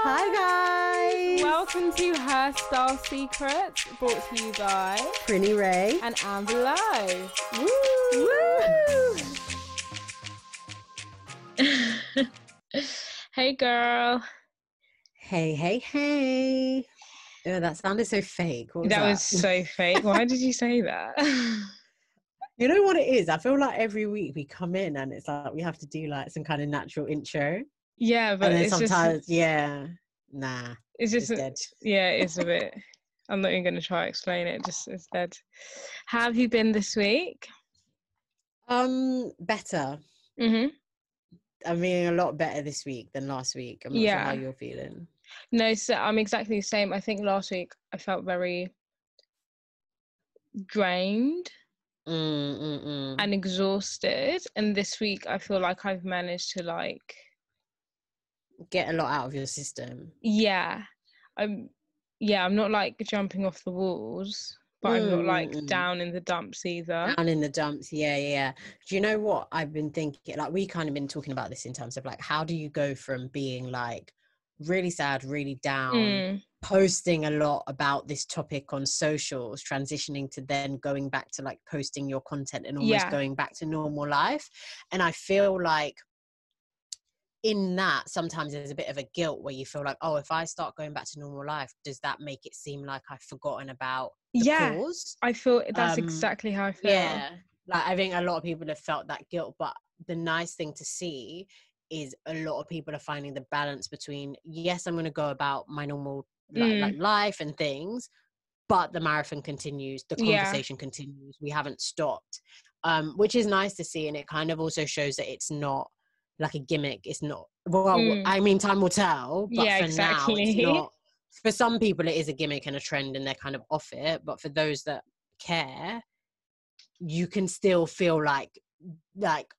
Hi guys! Welcome to Hairstyle Secrets, brought to you by Prinny Ray. and Amber Lowe. Woo! hey girl. Hey, hey, hey. Oh, that sounded so fake. Was that that, was so fake. Why did you say that? You know what it is? I feel like every week we come in and it's like we have to do like some kind of natural intro. Yeah, but it's sometimes, just yeah, nah, it's it's just dead. yeah, it's a bit I'm not even gonna try to explain it, just it's dead. How have you been this week? Um, better. Mm-hmm. I mean, a lot better this week than last week. I'm not Yeah. sure how you're feeling. No, so I'm exactly the same. I think last week I felt very drained Mm, mm, mm. and exhausted, and this week I feel like I've managed to like, Get a lot out of your system. yeah, I'm, yeah, I'm not like jumping off the walls, but I'm not like Mm, mm, mm. down in the dumps either. down in the dumps yeah yeah yeah do you know what i've been thinking like we kind of been talking about this in terms of like how do you go from being like really sad really down Mm, posting a lot about this topic on socials transitioning to then going back to like posting your content and almost Yeah. going back to normal life and i feel like in that sometimes there's a bit of a guilt where you feel like oh if i start going back to normal life does that make it seem like i've forgotten about the Yeah. cause I feel that's Um, exactly how I feel. yeah like i think a lot of people have felt that guilt but the nice thing to see is a lot of people are finding the balance between yes i'm going to go about my normal like, Mm. like life and things but the marathon continues the Yeah. conversation continues we haven't stopped um which is nice to see and it kind of also shows that it's not like a gimmick it's not well Mm. i mean time will tell but Yeah, for now exactly. it's not for some people it is a gimmick and a trend and they're kind of off it but for those that care you can still feel like like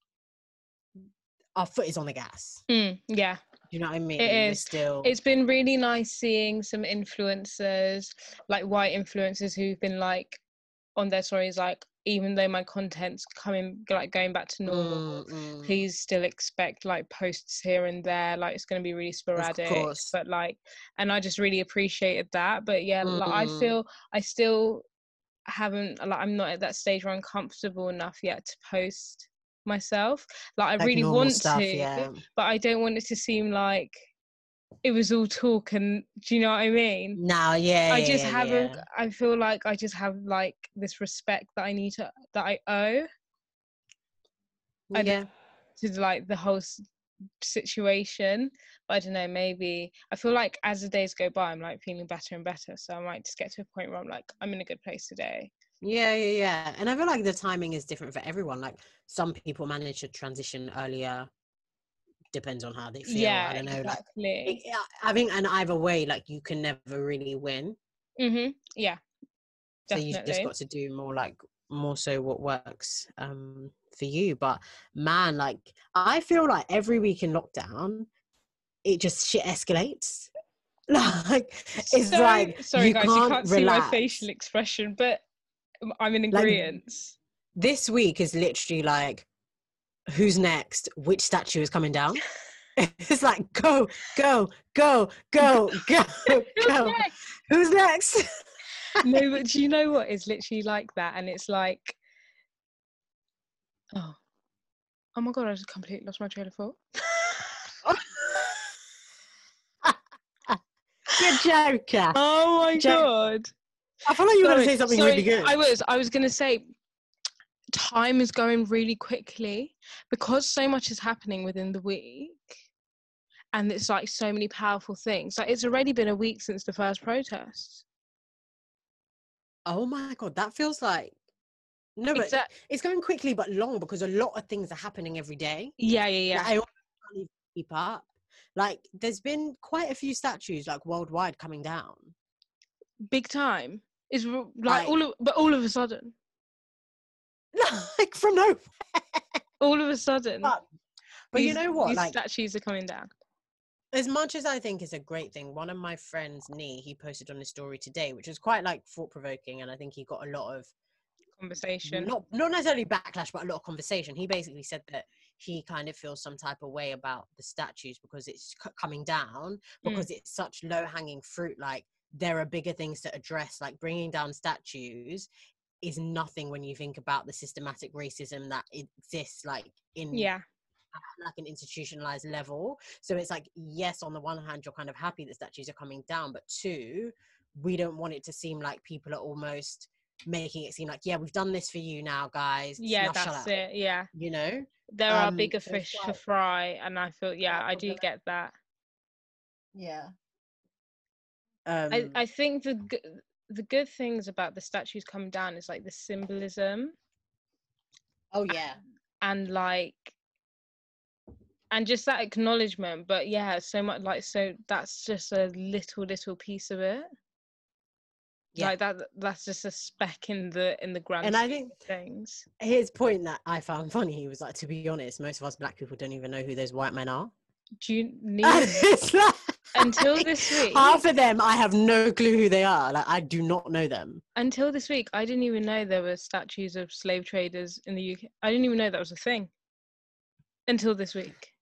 our foot is on the gas Mm, yeah. do you know what i mean It still It's been really nice seeing some influencers, like white influencers who've been like on their stories, like even though my content's coming like going back to normal, Mm, mm. please still expect like posts here and there. Like it's gonna be really sporadic. course. But like and I just really appreciated that. But yeah, like I Mm. feel I still haven't like I'm not at that stage where I'm comfortable enough yet to post myself. Like I Like really want stuff, to yeah but I don't want it to seem like it was all talk and do you know what I mean? now yeah I just yeah, haven't yeah. I feel like I just have like this respect that I need to that I owe I yeah to like the whole situation. But I don't know, maybe I feel like as the days go by I'm like feeling better and better. So I might just get to a point where I'm like, I'm in a good place today. Yeah, yeah, yeah. And I feel like the timing is different for everyone. Like some people manage to transition earlier, depends on how they feel. yeah, I don't know. Like exactly. it- I think, and either way, like you can never really win. mm-hmm. Yeah. So you've just got to do more like more so what works um for you. But man, like I feel like every week in lockdown, it just shit escalates. Like it's So- like sorry you guys, can't you can't see my facial expression, but I'm in Like, agreement. this week is literally like who's next? Which statue is coming down? It's like go go go go go. go who's next? No, but do you know what? It's literally like that, and it's like, oh, oh my god, I just completely lost my train of thought. you're a joker Oh my god! i feel like you were going to say something sorry, really good. I was, I was gonna say, time is going really quickly because so much is happening within the week, and it's like so many powerful things. Like it's already been a week since the first protest. oh my god that feels like no but it's going quickly but long because a lot of things are happening every day yeah, yeah, yeah. Like, I can't even keep up Like, there's been quite a few statues like worldwide coming down. Big time. Is like, Like- all of, but all of a sudden, like from nowhere. all of a sudden, But, but you know what? These Like, statues are coming down. as much as I think it's a great thing, one of my friends, Nee, he posted on his story today, which was quite like thought provoking, and I think he got a lot of Conversation. not not necessarily backlash, but a lot of conversation. He basically said that he kind of feels some type of way about the statues because it's c- coming down Mm. because it's such low hanging fruit. Like there are bigger things to address. Like bringing down statues is nothing when you think about the systematic racism that exists. Like in yeah. like an institutionalized level. So it's like, yes, on the one hand, you're kind of happy that statues are coming down, but two, we don't want it to seem like people are almost making it seem like, yeah, we've done this for you now, guys. Yeah, now that's it. Yeah. You know? There are Um, bigger so it's fish to fry, and I feel, yeah, I do get that. Yeah. Um, I, I think the the good things about the statues coming down is like the symbolism oh yeah. and like and just that acknowledgement but yeah so much like so that's just a little little piece of it Yeah. like that that's just a speck in the in the grand And I think things his point that I found funny, he was like, to be honest, most of us black people don't even know who those white men are. Do you need like- Until this week. Half of them, I have no clue who they are. Like, I do not know them. until this week i didn't even know there were statues of slave traders in the uk i didn't even know that was a thing until this week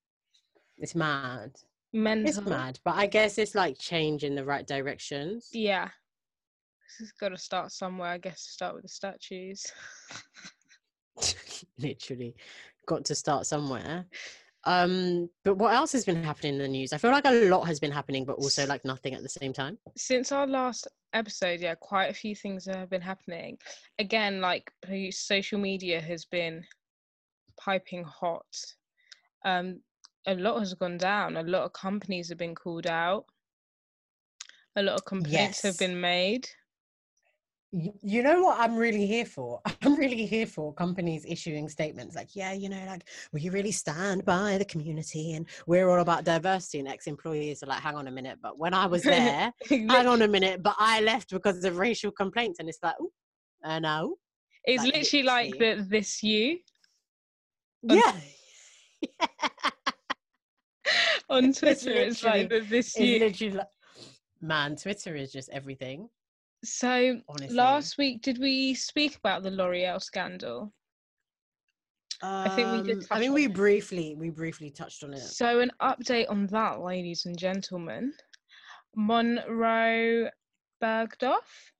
It's mad. mental It's mad, but I guess it's like change in the right directions. yeah this has got to start somewhere i guess to start with the statues Literally, got to start somewhere. Um, but what else has been happening in the news? I feel like a lot has been happening, but also like nothing at the same time. since our last episode yeah quite a few things have been happening. Again like social media has been piping hot. Um a lot has gone down. A lot of companies have been called out. A lot of complaints have been made You know what I'm really here for? I'm really here for companies issuing statements like, yeah, you know, like, we really stand by the community and we're all about diversity. And ex employees are like, hang on a minute. But when I was there, hang on a minute, but I left because of racial complaints. And it's like, oh, uh, no. it's like, literally like that this you Um, Yeah. on twitter it's like the this It's you like, man, Twitter is just everything. So Honestly. last week did we speak about the l'oreal scandal I think we did Um, I on we it. briefly, we briefly touched on it. So, an update on that, ladies and gentlemen. Monroe Bergdorf,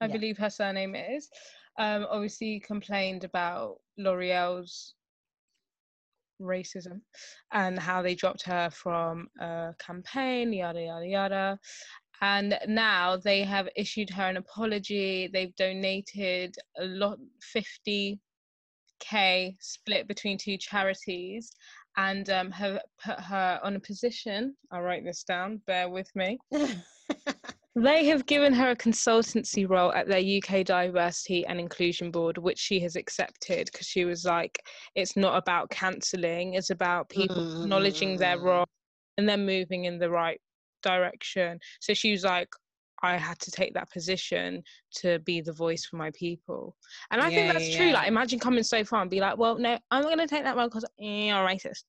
I Yeah. believe her surname is, um, obviously complained about L'Oreal's racism and how they dropped her from a campaign, yada, yada, yada. And now they have issued her an apology. They've donated a lot, 50k split between two charities and um, have put her on a position. I'll write this down, bear with me. They have given her a consultancy role at their UK Diversity and Inclusion Board, which she has accepted because she was like, it's not about cancelling, it's about people acknowledging their Mm. role and then moving in the right direction. So she was like, I had to take that position to be the voice for my people. And I think that's yeah, true. yeah. Like, imagine coming so far and be like, well, no, I'm not going to take that role because you're racist.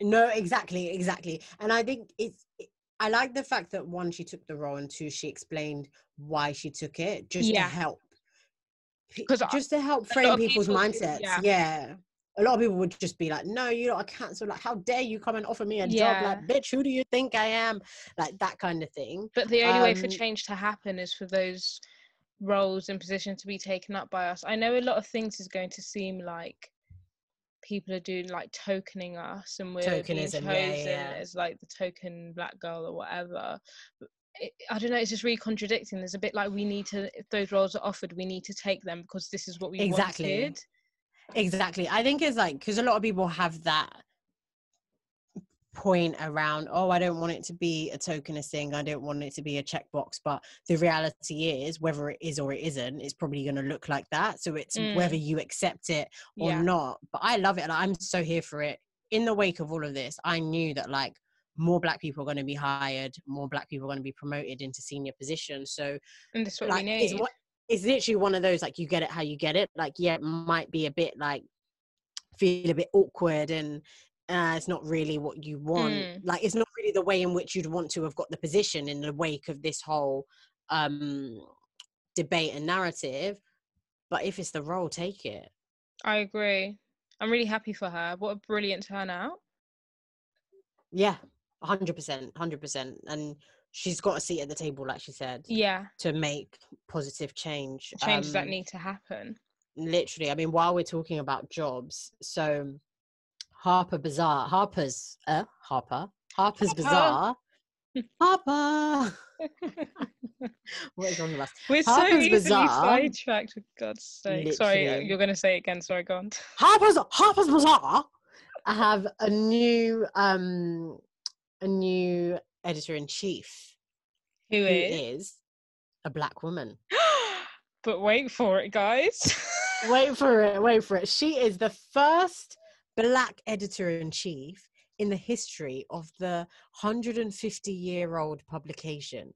No, exactly, exactly. And I think it's I like the fact that one, she took the role, and two, she explained why she took it, just Yeah. to help, 'Cause uh, just to help frame people's people- mindsets. yeah. A lot of people would just be like, "No, you know, I cancel. Like, how dare you come and offer me a Yeah. job? Like, bitch, who do you think I am? Like that kind of thing." But the only way for Um, change to happen is for those roles and positions to be taken up by us. I know a lot of things is going to seem like people are doing like tokening us and we're being Tokenism, chosen yeah, yeah. as like the token black girl or whatever. But I don't know. It's just really contradicting. There's a bit like we need to, if those roles are offered, we need to take them because this is what we Exactly. wanted. Exactly. I think it's like because a lot of people have that point around, oh, I don't want it to be a tokenist thing. I don't want it to be a checkbox. But the reality is, whether it is or it isn't, it's probably going to look like that. So it's Mm. whether you accept it or Yeah. not. But I love it. Like, I'm so here for it. In the wake of all of this, I knew that like more black people are going to be hired, more black people are going to be promoted into senior positions. So And that's what like we it's, need. what, it's literally one of those like you get it how you get it. Like yeah, it might be a bit like feel a bit awkward and uh, it's not really what you want. Mm. Like it's not really the way in which you'd want to have got the position in the wake of this whole um debate and narrative. But if it's the role, take it. I agree. I'm really happy for her. What a brilliant turnout. Yeah, hundred percent, hundred percent. And she's got a seat at the table, like she said, Yeah, to make positive change. changes that Um, need to happen. literally i mean while we're talking about jobs so harper bazaar harper's uh harper harper's Harper. bazaar harper what is wrong with us We're Harper's so easily Bazaar- sidetracked, for God's sake. Sorry, uh, you're going to say it again. Sorry, go on. harper's harper's bazaar i have a new um a new editor-in-chief Who who is? is a black woman. But wait for it, guys. wait for it wait for it. She is the first black editor-in-chief in the history of the 150 year old publication.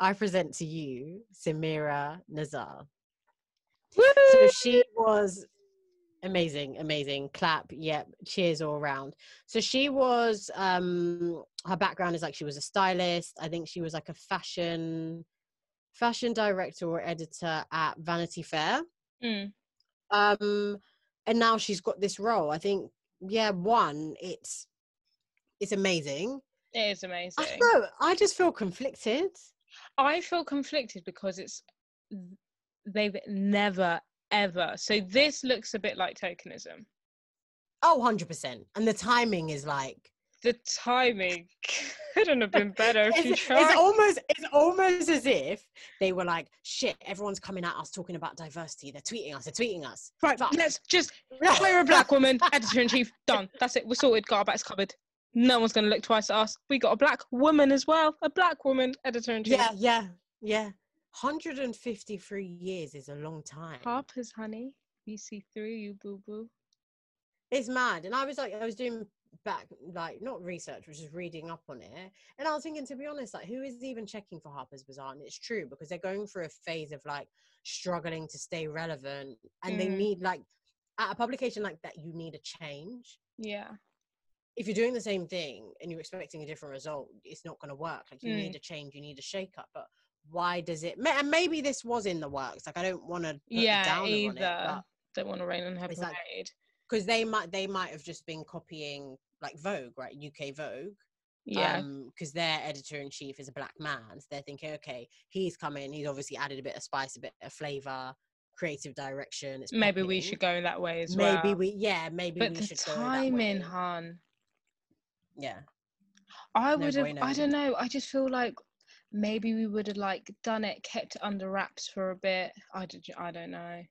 I present to you Samira Nasr. So she was amazing amazing. Clap. Yep. Cheers all around. So she was um her background is like she was a stylist. I think she was like a fashion fashion director or editor at vanity fair. Mm. um and now she's got this role. I think yeah one it's it's amazing. It is amazing. i know i just feel conflicted. I feel conflicted because it's they've never ever. So this looks a bit like tokenism. oh 100% and the timing is like The timing couldn't have been better if you it's, tried. it's almost it's almost as if they were like shit everyone's coming at us talking about diversity they're tweeting us they're tweeting us right, fuck. let's just we're a black woman, editor in chief, done. That's it. We're sorted. Got our backs covered. No one's gonna look twice at us. We got a black woman as well. A black woman, editor in chief. yeah yeah yeah 153 years is a long time Harper's honey. We see through you, boo boo. it's mad and i was like i was doing back like not research which is reading up on it and i was thinking to be honest like who is even checking for harper's bazaar and it's true because they're going through a phase of like struggling to stay relevant and they Mm. need like at a publication like that you need a change Yeah. if you're doing the same thing and you're expecting a different result it's not going to work like you Mm. need a change you need a shake up but why does it and maybe this was in the works like i don't want to Yeah, down on it either. Don't want to rain on her parade. because they might they might have just been copying like Vogue, right? UK Vogue. Yeah. Um, because their editor in chief is a black man. So they're thinking, okay, he's coming. He's obviously added a bit of spice, a bit of flavor, creative direction. It's maybe we should go that way as Maybe well. Maybe we, yeah, maybe but we the should go timing, way. hun. Yeah, I No would have. I don't know. I just feel like maybe we would have like done it, kept it under wraps for a bit. I don't. I don't know.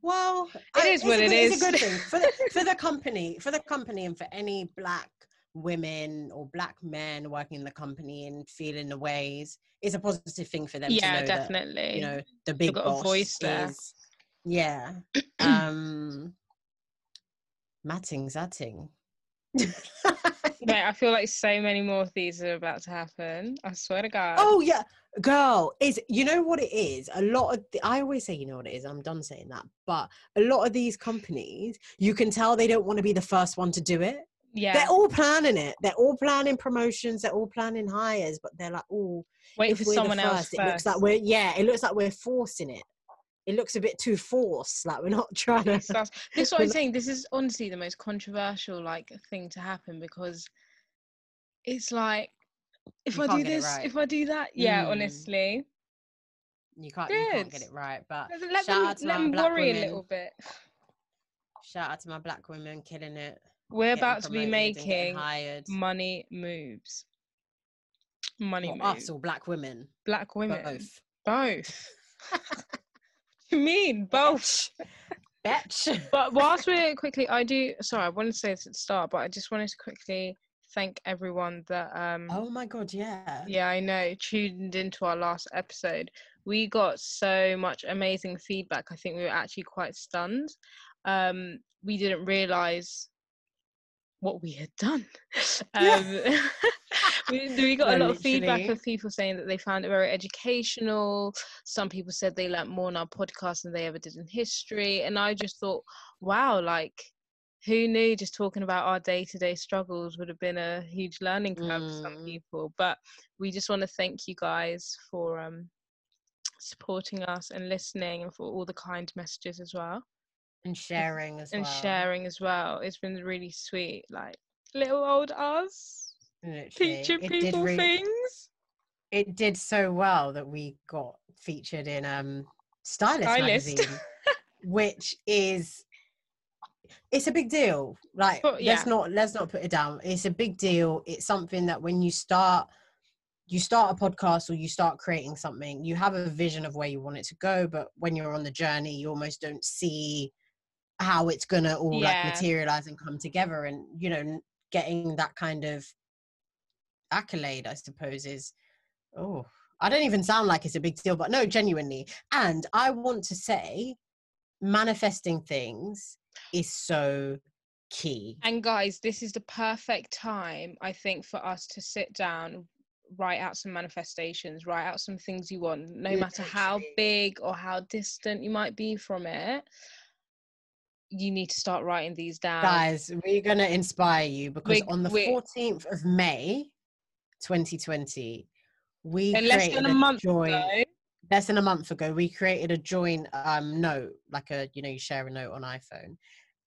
well, It is what a it good, It's a good thing for the for the company, for the company, and for any black women or black men working in the company and feeling the ways. It's a positive thing for them. to yeah, know that definitely. you know the big boss voice there. is yeah um matting zatting Mate, I feel like so many more of these are about to happen. I swear to God. oh yeah. Girl is you know what it is? A lot of the, i always say you know what it is? I'm done saying that. But a lot of these companies you can tell they don't want to be the first one to do it. Yeah. they're all planning it. They're all planning promotions. They're all planning hires. But they're like oh Wait if for someone the else first, first. it looks like we're yeah it looks like we're forcing it it looks a bit too forced like we're not trying to This is- what I'm saying. This is honestly the most controversial like thing to happen because it's like if You I do can't get it this, right. if I do that, yeah, Mm. honestly, You can't, you can't get it right. But let, shout them, out to let my them black worry women. a little bit. Shout out to my black women killing it. We're about to be promoted and getting making money moves. Money What, moves. us or black women? Black women. Both. Both. you mean both? Bitch. But whilst we're quickly, I do. Sorry, I wanted to say this at the start, but I just wanted to quickly thank everyone that um Oh my god, yeah. Yeah, I know. Tuned into our last episode. We got so much amazing feedback. I think we were actually quite stunned. Um, we didn't realize what we had done. Um, we, we got No, a lot of feedback of people saying that they found it very educational. Some people said they learnt more on our podcast than they ever did in history. And I just thought, wow, like who knew just talking about our day to day struggles would have been a huge learning curve for some Mm. people. But we just want to thank you guys for um, supporting us and listening and for all the kind messages as well and sharing as and well. sharing as well. It's been really sweet. Like little old us Literally. teaching It did people really- things. It did so well that we got featured in um Stylist, Stylist. magazine, which is it's a big deal. Like But, let's not let's not put it down. It's a big deal. It's something that when you start you start a podcast or you start creating something, you have a vision of where you want it to go, but when you're on the journey, you almost don't see how it's gonna all like materialize and come together. And you know, getting that kind of accolade, I suppose, is oh, I don't even sound like it's a big deal, but no, genuinely. And I want to say, manifesting things is so key. And guys, this is the perfect time, I think, for us to sit down, write out some manifestations, write out some things you want, no matter how big or how distant you might be from it. You need to start writing these down. Guys, we're going to inspire you because We're- on the we're- 14th of May, 2020, we And less than a month joint, ago, less than a month ago, we created a joint um, note, like a, you know, you share a note on iPhone,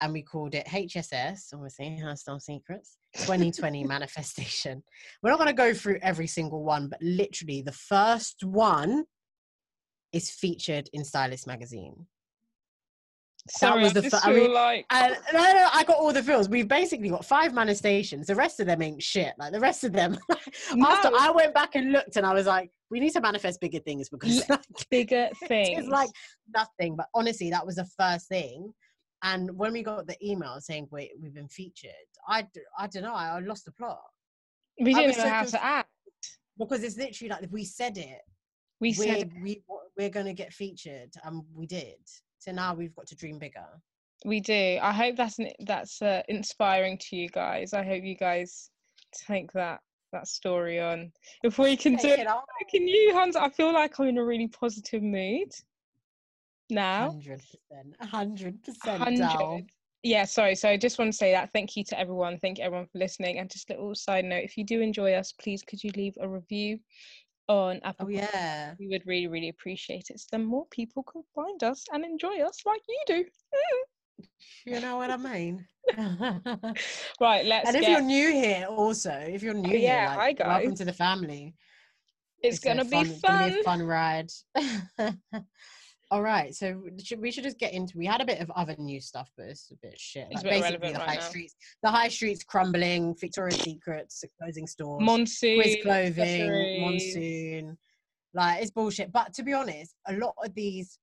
and we called it HSS, obviously, Hairstyle Secrets, 2020 Manifestation. We're not going to go through every single one, but literally the first one is featured in Stylist Magazine. Sorry, was I the fir- I mean, like no, no, I got all the feels. We've basically got five manifestations. The rest of them ain't shit. Like the rest of them. no. After I went back and looked, and I was like, we need to manifest bigger things because like, bigger things. it's like nothing. But honestly, that was the first thing. And when we got the email saying we we've been featured, I I don't know. I, lost the plot we didn't was know so how to act. because it's literally like if we said it, We we're, said we we're gonna get featured, and we did. So now we've got to dream bigger. We do. I hope that's an, that's uh, inspiring to you guys. I hope you guys take that that story on. If we can do Take it, it on. can you, Hans? I feel like I'm in a really positive mood now. Hundred percent, hundred percent Yeah, sorry. So I just want to say that thank you to everyone. Thank you everyone for listening. And just a little side note: if you do enjoy us, please could you leave a review on Apple? Oh yeah. We would really, really appreciate it. So then more people can find us and enjoy us like you do. You know what I mean? Right, let's and if get. you're new here, also, if you're oh, new yeah, here, like, welcome to the family. it's, a gonna be it's gonna be a fun. fun ride. All right, so should, we should just get into. We had a bit of other new stuff, but it's a bit shit. It's Like a bit basically, the right high now. streets, the high streets crumbling. Victoria's Secrets closing stores. Monsoon, Quiz clothing, accessories. monsoon. Like it's bullshit. But to be honest, a lot of these,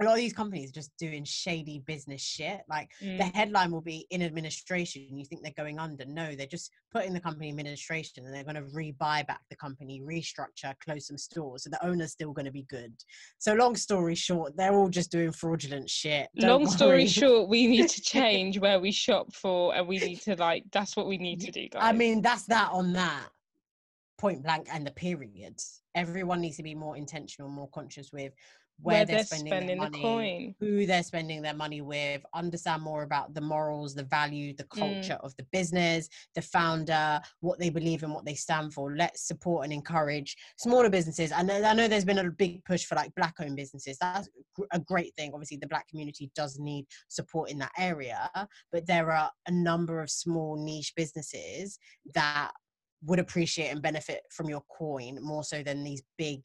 a lot of these companies are just doing shady business shit. Like the Mm. headline will be in administration. You think they're going under? No, they're just putting the company in administration, and they're going to rebuy back the company, restructure, close some stores, so the owner's still going to be good. So long story short, they're all just doing fraudulent shit. Don't Long story short, we need to change where we shop for, and we need to like. That's what we need to do, guys. I mean, that's that on that point blank and the period. Everyone needs to be more intentional, more conscious with where, where they're, spending, their the money, coin. who they're spending their money with, understand more about the morals, the value, the Mm. culture of the business, the founder, what they believe and what they stand for. Let's support and encourage smaller businesses. And I I know there's been a big push for like black owned businesses. That's a great thing. Obviously, the black community does need support in that area, but there are a number of small niche businesses that would appreciate and benefit from your coin more so than these big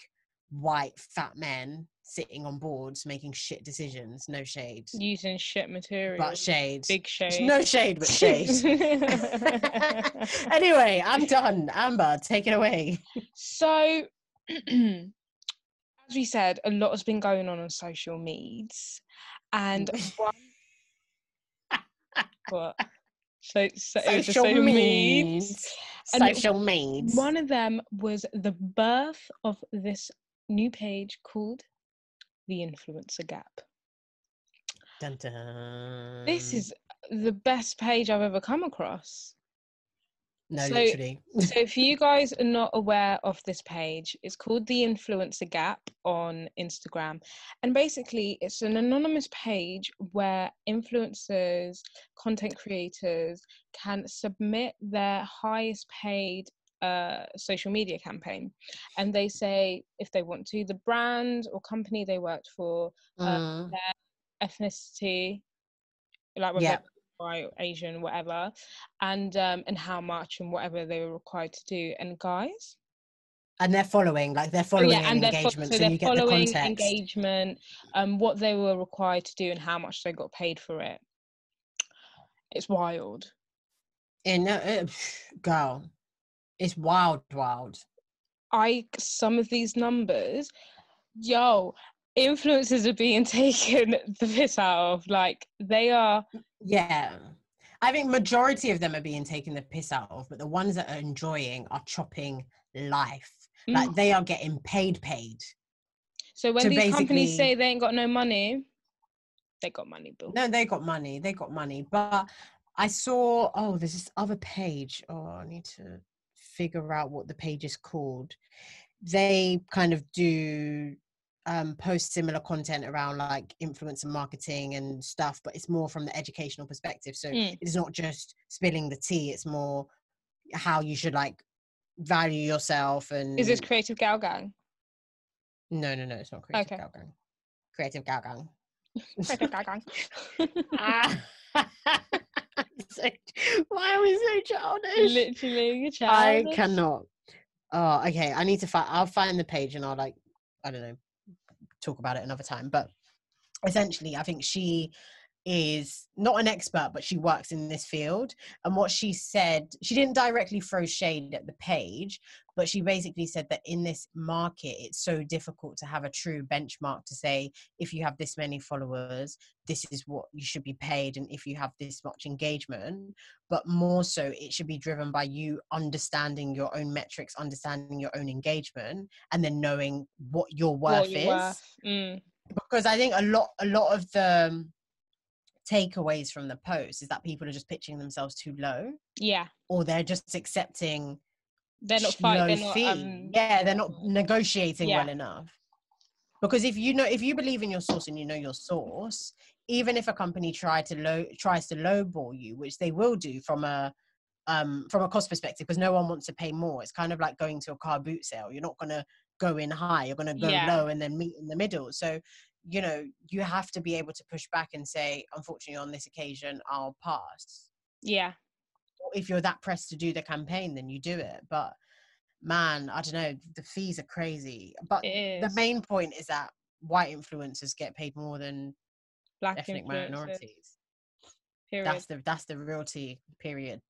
white fat men sitting on boards making shit decisions. No shade, Using shit material. but shade. Big shade. No shade, but shade. anyway, I'm done. Amber, take it away. So, as we said, a lot has been going on on social medias, and one. what? So, so Social social meds. Social meds. One of them was the birth of this new page called the Influencer Gap. Dun, dun. This is the best page I've ever come across. no, so- literally. so if you guys are not aware of this page it's called the influencer gap on instagram and basically it's an anonymous page where influencers content creators can submit their highest paid uh, social media campaign and they say if they want to the brand or company they worked for Mm. ethnicity like whether Yeah. white asian whatever and um and how much and whatever they were required to do and guys and they're following, like they're oh following yeah and engagement, so so, you get the context. engagement um what they were required to do and how much they got paid for it it's wild In uh, girl, it's wild, wild. i some of these numbers yo influencers are being taken the piss out of like they are Yeah. I think majority of them are being taken the piss out of, but the ones that are enjoying are chopping life. Like Mm. they are getting paid, paid. so when these companies say they ain't got no money they got money bill No, they got money. They got money. But I saw, oh, there's this other page. Oh, I need to figure out what the page is called. They kind of do um, post similar content around like influencer marketing and stuff, but it's more from the educational perspective. So Mm. it's not just spilling the tea, it's more how you should like value yourself and Is this Creative Gal Gang? no no no it's not creative Okay. gal gang creative gal gang Creative Gal Gang. So- why are we so childish? Literally, you're I cannot. Oh, okay. I need to find. I'll find the page and I'll like. I don't know. Talk about it another time. But essentially, I think she is not an expert, but she works in this field. And what she said, she didn't directly throw shade at the page, but she basically said that in this market, it's so difficult to have a true benchmark to say if you have this many followers, this is what you should be paid, and if you have this much engagement. But more so, it should be driven by you understanding your own metrics, understanding your own engagement, and then knowing what your worth What is worth. Mm. because I think a lot a lot of the takeaways from the post is that people are just pitching themselves too low Yeah, or they're just accepting they're not sh- fight. low They're not. fee. Um, yeah they're not negotiating Yeah. well enough because if you know if you believe in your source and you know your source even if a company try to low tries to lowball you which they will do from a um from a cost perspective because no one wants to pay more it's kind of like going to a car boot sale you're not going to go in high you're going to go Yeah. low and then meet in the middle so you know you have to be able to push back and say unfortunately on this occasion i'll pass. Yeah, if you're that pressed to do the campaign then you do it. But man i don't know the fees are crazy. But the main point is that white influencers get paid more than Black ethnic minorities. Period. that's the that's the real tea period.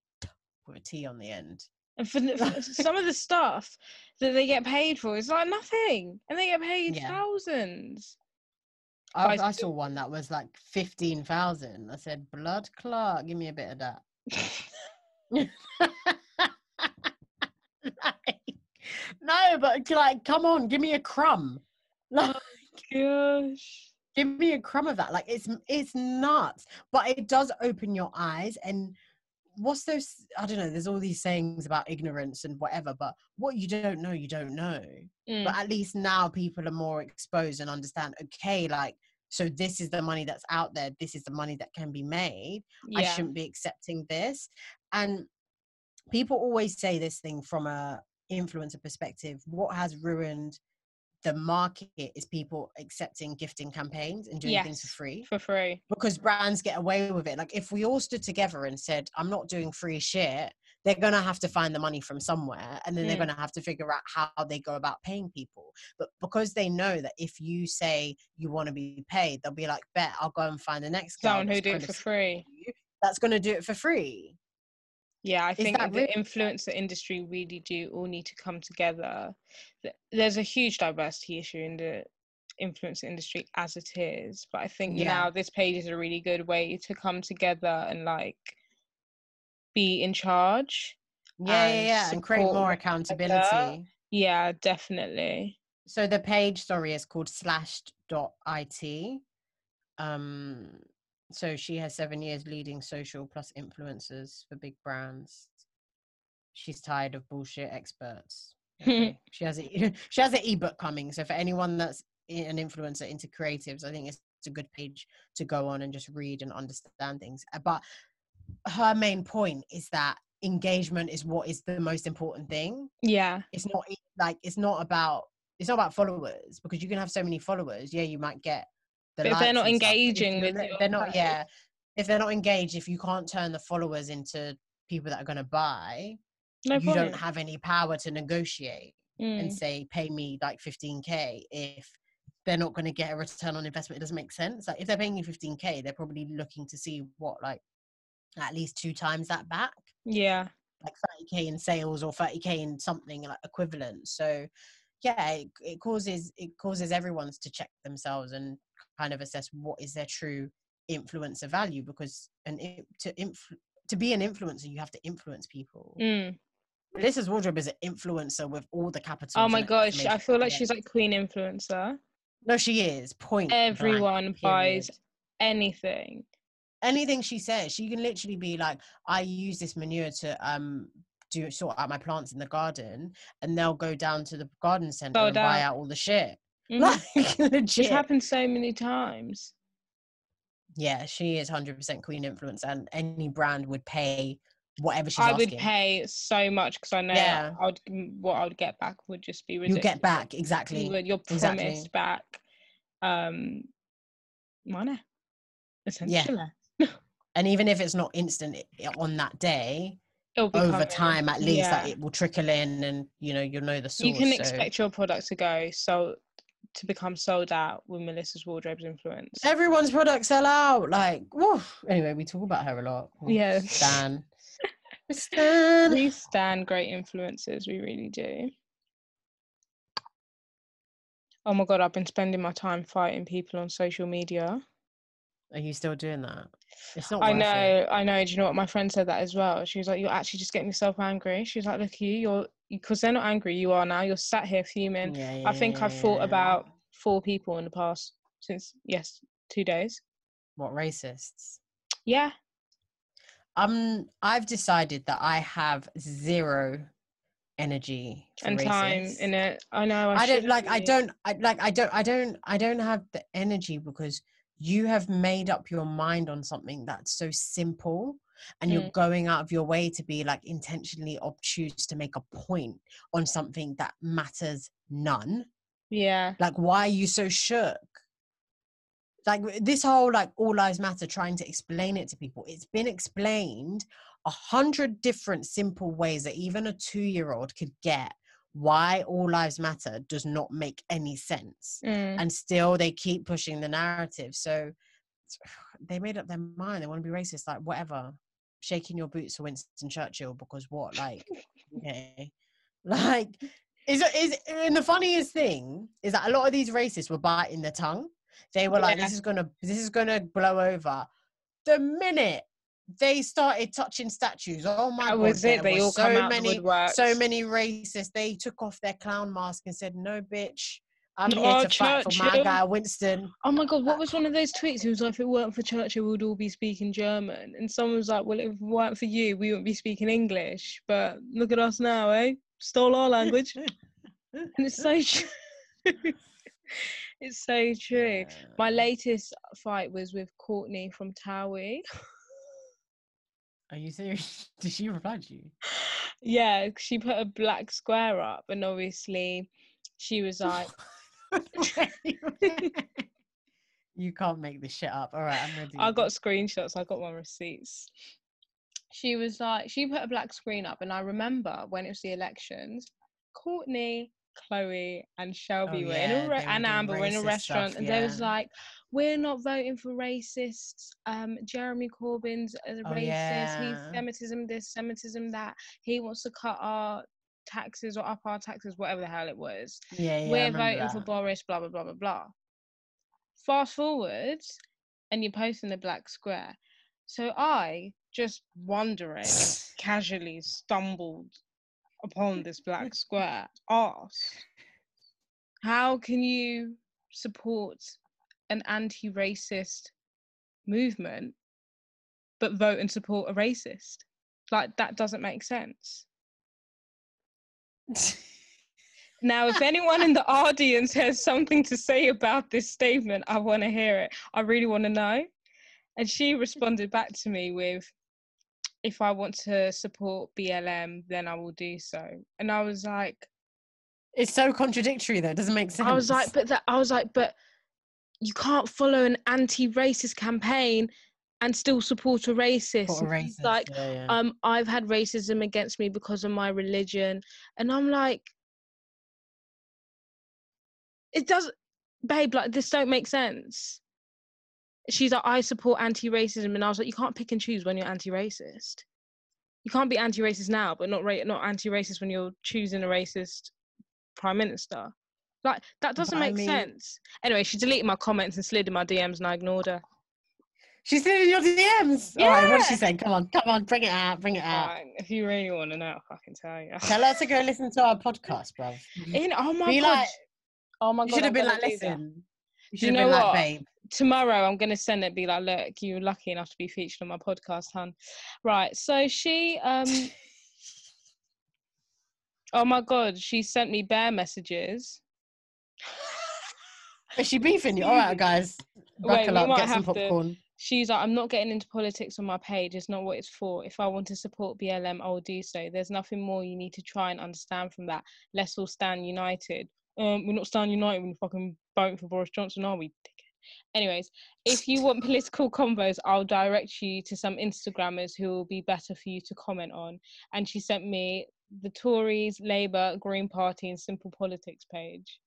With a t on the end. And for, for some of the stuff that they get paid for, it's like nothing, and they get paid Yeah. thousands. I, I saw one that was like 15,000 i said blood clot give me a bit of that. Like, no but like come on give me a crumb. Like Gosh. give me a crumb of that. Like it's it's nuts. But it does open your eyes and what's those i don't know there's all these sayings about ignorance and whatever but what you don't know you don't know. Mm. but at least now people are more exposed and understand okay like so this is the money that's out there this is the money that can be made i shouldn't be accepting this and people always say this thing from a influencer perspective what has ruined the market is people accepting gifting campaigns and doing things for free for free. because brands get away with it like if we all stood together and said i'm not doing free shit they're going to have to find the money from somewhere and then they're Mm. going to have to figure out how they go about paying people but because they know that if you say you want to be paid they'll be like bet i'll go and find the next Someone who do it for free. you that's going to do it for free Yeah, I think the really- influencer industry really do all need to come together. There's a huge diversity issue in the influencer industry as it is, but I think Yeah. now this page is a really good way to come together and like be in charge. yeah yeah and yeah and create more accountability Yeah, definitely. so the page sorry is called slashed.it um so she has seven years leading social plus influencers for big brands. She's tired of bullshit experts. Okay. she has a she has an ebook coming. So for anyone that's an influencer into creatives, I think it's, it's a good page to go on and just read and understand things. Uh, But her main point is that engagement is what is the most important thing. Yeah. It's not like it's not about it's not about followers because you can have so many followers. Yeah, you might get the But if they're not and stuff, but if engaging with your they're not yeah if they're not engaged if you can't turn the followers into people that are going to buy No you point. don't have any power to negotiate and Mm. say pay me like 15k if they're not going to get a return on investment it doesn't make sense like if they're paying you 15k they're probably looking to see what like at least two times that back Yeah. like 30k in sales or 30k in something like equivalent so yeah it, it causes it causes everyone to check themselves and kind of assess what is their true influencer value because and to inf- to be an influencer you have to influence people Mm. Melissa's wardrobe is an influencer with all the capital. Oh my gosh, I feel like she's like queen influencer. no, she is. Point. Everyone buys anything. Anything she says. She can literally be like, "I use this manure to um do sort out my plants in the garden," and they'll go down to the garden center and buy out. all the shit. Mhm. Like It's happened so many times. Yeah, she is hundred percent queen influence, and any brand would pay whatever she's I asking. would pay so much because I know Yeah. I would what I would get back would just be ridiculous. You get back You exactly. would, you're exactly. promised back um money essentially. And even if it's not instant on that day, over time at least, Yeah. like it will trickle in, and you know you'll know the source. you can so- expect your product to go so to become sold out with Melissa's wardrobe's influence. everyone's products sell out. Like, whoa. Anyway, we talk about her a lot. Oh, Yeah. Stan. Stan. we stand great influences, we really do. Oh my god, I've been spending my time fighting people on social media. Are you still doing that? It's not. I worth know, It. I know. Do you know what my friend said that as well? She was like, "You're actually just getting yourself angry." She was like, "Look, at you, you're because they're not angry. You are now. You're sat here fuming." Yeah, I think I've yeah, fought yeah. about four people in the past since yes, two days. what racists. Yeah, Um, I've decided that I have zero energy for and time in it. I know. I, I don't like. I don't. I like. I don't. I don't. I don't have the energy because you have made up your mind on something that's so simple, and you're Mm. going out of your way to be like intentionally obtuse to make a point on something that matters none. Yeah, Like, why are you so shook? Like this whole like all lives matter, trying to explain it to people. It's been explained a hundred different simple ways that even a two-year-old could get why all lives matter does not make any sense. mm, And still they keep pushing the narrative. So they made up their mind. They want to be racist, like whatever. Shaking your boots for Winston Churchill because what? Like, okay. Like is is and the funniest thing is that a lot of these racists were biting their tongue. They were like, Yeah. "This is gonna, this is gonna blow over." The minute they started touching statues, oh my that god, it. there They all so many, the so many racists. They took off their clown mask and said, "No, bitch, I'm No, here to fight for my guy Winston." Oh my god, what was one of those tweets? It was like, if it weren't for Churchill, we would all be speaking German. And someone was like, well, if it weren't for you, we wouldn't be speaking English. But look at us now, eh? Stole our language. and it's so true. it's so true. My latest fight was with Courtney from Towie. Are you serious? Did she reply to you? yeah, she put a black square up, and obviously she was like, you can't make this shit up. All right, I'm ready. I got screenshots, I got my receipts. She was like, she put a black screen up, and I remember when it was the elections, Courtney, Chloe, and Shelby were in Oh, a re- and Amber were in a restaurant, stuff, and they was like, "We're not voting for racists. Um, Jeremy Corbyn's a Oh, racist. yeah. He's Semitism this, Semitism that. He wants to cut our taxes or up our taxes, whatever the hell it was." yeah, yeah, we're voting for. Boris, blah blah blah blah blah. Fast forward, and you're posting the black square. So I just wondering, casually stumbled upon this black square. Asked, how can you support an anti-racist movement but vote and support a racist. Like that doesn't make sense. Now, if anyone in the audience has something to say about this statement, I want to hear it. I really want to know. And she responded back to me with, if I want to support BLM, then I will do so. And I was like, It's so contradictory though, it doesn't make sense. I was like, but that I was like, but you can't follow an anti-racist campaign and still support a racist. What a And he's racist, like, yeah, yeah. um, I've had racism against me because of my religion. And I'm like, it doesn't, babe, like this don't make sense. She's like, I support anti-racism. And I was like, you can't pick and choose when you're anti-racist. You can't be anti-racist now, but not ra- not anti-racist when you're choosing a racist prime minister. Like that doesn't I make mean- sense. Anyway, she deleted my comments and slid in my DMs, and I ignored her. She's still in your DMs. All right, what did she Yeah. say? Come on, come on, bring it out, bring it out. Fine, if you really want to know, I can tell you. Tell her to go listen to our podcast, bruv. In, oh my Be god! like, oh my god. you should have been like, listen. You should have know been like, what? babe. Tomorrow, I'm gonna send it. Be like, look, you were lucky enough to be featured on my podcast, hun. Right. So she, um, oh my god, she sent me bare messages. Is she beefing you? All right, guys. Buckle we up, get some have to- popcorn. She's like, I'm not getting into politics on my page. It's not what it's for. If I want to support BLM, I will do so. There's nothing more you need to try and understand from that. Let's all stand united. Um, we're not stand united when we're fucking voting for Boris Johnson, are we? Anyways, if you want political combos, I'll direct you to some Instagrammers who will be better for you to comment on. And she sent me the Tories, Labour, Green Party, and Simple Politics page.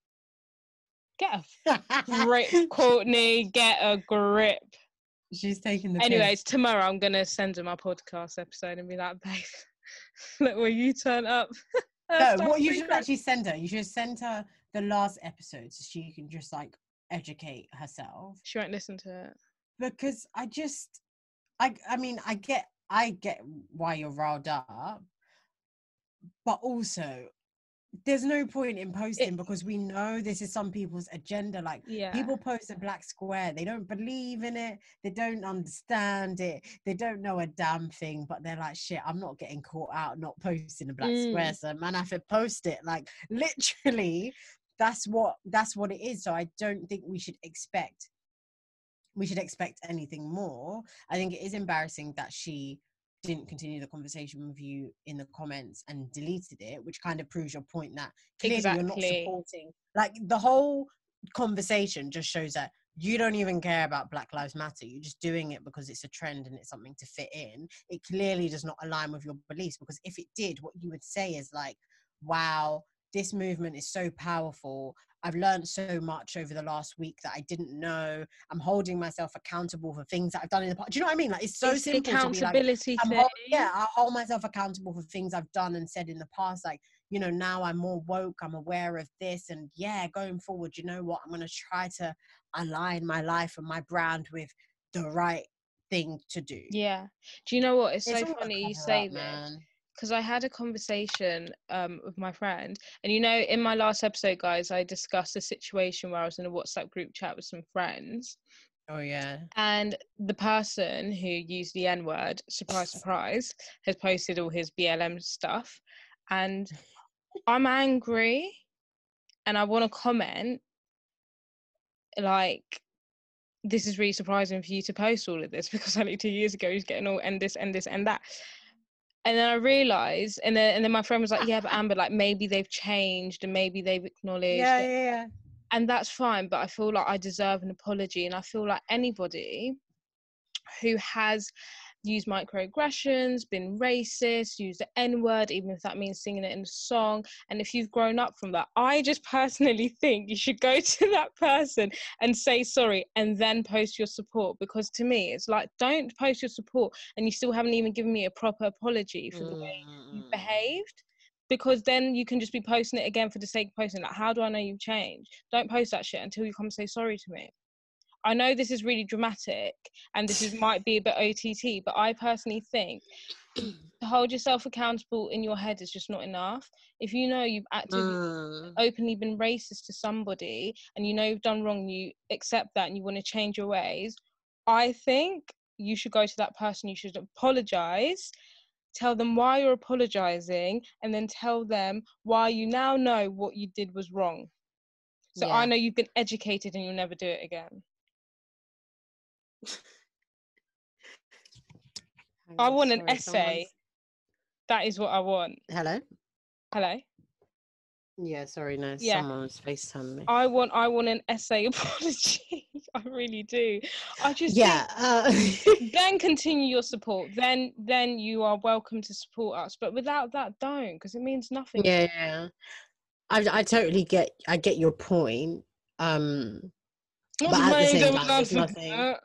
Get a grip, Courtney. Get a grip. She's taking the piss. Anyways, tomorrow I'm gonna send her my podcast episode and be like, babe, look where you turn up. No, what you should actually send her, you should send her the last episode so she can just like educate herself. She won't listen to it. Because I just, I, I mean, I get, I get why you're riled up, but also there's no point in posting because we know this is some people's agenda. Like Yeah. people post a black square, they don't believe in it, they don't understand it, they don't know a damn thing, but they're like, shit, I'm not getting caught out not posting a black Mm. square, so man, I have to post it. Like literally, that's what that's what it is. So I don't think we should expect we should expect anything more. I think it is embarrassing that she didn't continue the conversation with you in the comments and deleted it, which kind of proves your point that clearly you're not supporting. Like the whole conversation just shows that you don't even care about Black Lives Matter. You're just doing it because it's a trend and it's something to fit in. It clearly does not align with your beliefs because if it did, what you would say is like, wow, this movement is so powerful. I've learned so much over the last week that I didn't know. I'm holding myself accountable for things that I've done in the past. Do you know what I mean? Like it's so it's simple to be like, accountability I'm thing. hol- yeah, I hold myself accountable for things I've done and said in the past. Like, you know, now I'm more woke, I'm aware of this. And yeah, going forward, you know what? I'm going to try to align my life and my brand with the right thing to do. Yeah. Do you know what? It's, It's so funny you say up, this man. Because I had a conversation um, with my friend, and you know, in my last episode, guys, I discussed a situation where I was in a WhatsApp group chat with some friends, Oh, yeah. and the person who used the N word, surprise, surprise, has posted all his BLM stuff, and I'm angry, and I want to comment, like, this is really surprising for you to post all of this because only two years ago he's getting all and this and this and that. And then I realized, and then and then my friend was like, "Yeah, but Amber, like maybe they've changed and maybe they've acknowledged." Yeah, it." yeah, yeah. and that's fine but i feel like i deserve an apology and i feel like anybody who has used microaggressions been racist used the n word even if that means singing it in a song. And if you've grown up from that i just personally think you should go to that person and say sorry and then post your support. Because to me it's like don't post your support and you still haven't even given me a proper apology for the way you behaved. Because then you can just be posting it again for the sake of posting like how do i know you've changed? Don't post that shit until you come say sorry to me i know this is really dramatic and this is might be a bit ott but i personally think to hold yourself accountable in your head is just not enough if you know you've actively Mm. openly been racist to somebody and you know you've done wrong you accept that and you want to change your ways I think you should go to that person. You should apologize. Tell them why you're apologizing, and then tell them why you now know what you did was wrong. So I know you've been educated and you'll never do it again. Hang I want an sorry, essay. someone's- That is what I want. Hello. Hello. Yeah, sorry, no, Yeah. someone was FaceTime me. I want I want an essay apology. I really do. I just yeah. Uh, then continue your support. Then then you are welcome to support us. But without that, don't because it means nothing. yeah, yeah. I I totally get I get your point. Um Not But at the same devil's time, there's nothing-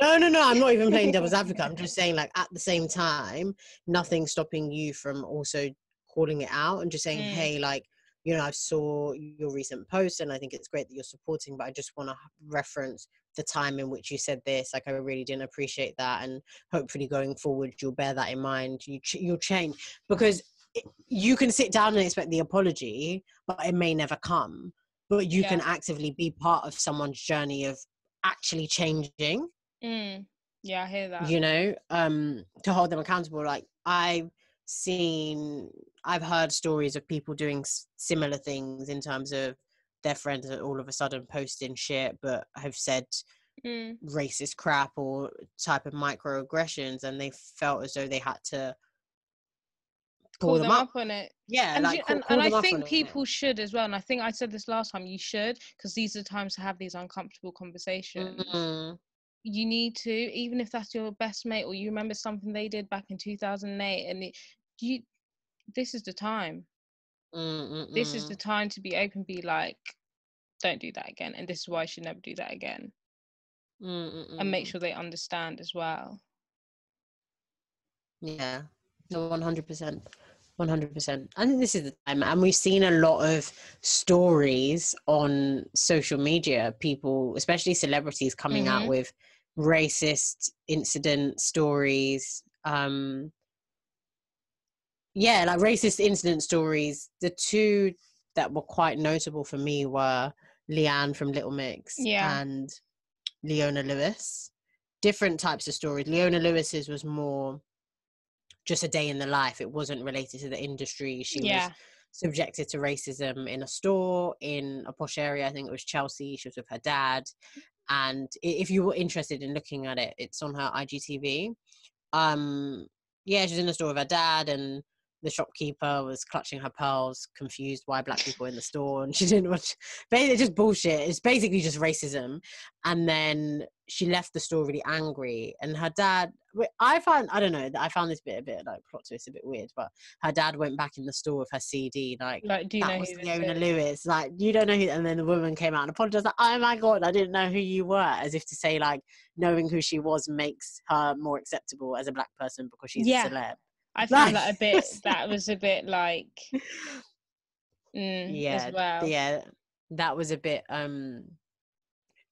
no no no, I'm not even playing devil's advocate. I'm just saying like at the same time, nothing stopping you from also calling it out and just saying, Mm. hey, like, you know, I saw your recent post and I think it's great that you're supporting, but I just want to reference the time in which you said this. Like, I really didn't appreciate that. And hopefully going forward, you'll bear that in mind. You, ch- you'll change because it, you can sit down and expect the apology, but it may never come. But you can actively be part of someone's journey of actually changing Mm. Yeah, I hear that. you know um to hold them accountable like i've seen i've heard stories of people doing s- similar things in terms of their friends are all of a sudden posting shit but have said Mm. racist crap or type of microaggressions and they felt as though they had to Call them up on it. yeah and, like you- call- and, call and I think on it. people should as well. And I think I said this last time. You should because these are times to have these uncomfortable conversations. Mm, You need to, even if that's your best mate or you remember something they did back in 2008, and it, you, this is the time. mm, mm, This is the time to be open. Be like, don't do that again, and this is why I should never do that again, Mm, mm, and make sure they understand as well. Yeah, no, one hundred percent, one hundred percent. I think this is the time, and we've seen a lot of stories on social media. People, especially celebrities, coming out Mhm. with racist incident stories. Um, yeah, like racist incident stories. The two that were quite notable for me were Leigh-Anne from Little Mix Yeah. and Leona Lewis. Different types of stories. Leona Lewis's was more just a day in the life. It wasn't related to the industry. She yeah, was subjected to racism in a store in a posh area. I think it was Chelsea. She was with her dad. And if you were interested in looking at it, it's on her IGTV. Um, yeah, she's in the store with her dad, and the shopkeeper was clutching her pearls, confused why black people in the store, and she didn't want. Basically, just bullshit. It's basically just racism. And then she left the store really angry, and her dad. I found I don't know. I found this bit a bit like plot twist a bit weird, but her dad went back in the store with her CD, like like do you that know was who this Leona is? Lewis. Like, you don't know who. And then the woman came out and apologized. Like, oh my god, I didn't know who you were. As if to say, like, knowing who she was makes her more acceptable as a black person because she's Yeah. a celeb. I found that a bit. That was a bit like. Mm, yeah, well. yeah, that was a bit um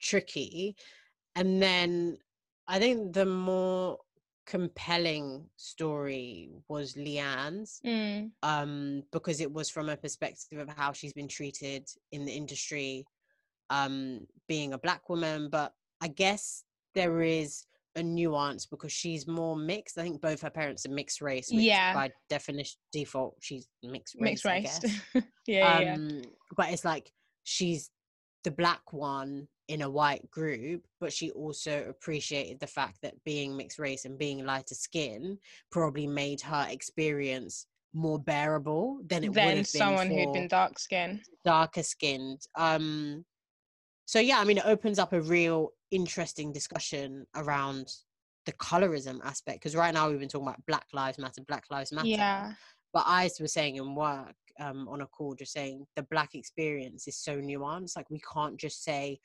tricky. And then I think the more compelling story was Leigh-Anne's. Mm, um, because it was from a perspective of how she's been treated in the industry, um, being a black woman. But I guess there is a nuance because she's more mixed. I think both her parents are mixed race. Which Yeah. By definition, default, she's mixed race. mixed race. yeah, yeah. um, But it's like she's the black one in a white group, but she also appreciated the fact that being mixed race and being lighter skin probably made her experience more bearable than it would Than have been someone who'd been dark skinned. darker skinned. Um, so yeah, I mean, it opens up a real interesting discussion around the colorism aspect because right now we've been talking about Black Lives Matter, Black Lives Matter. Yeah. But I was saying in work um, on a call, just saying the black experience is so nuanced. Like we can't just say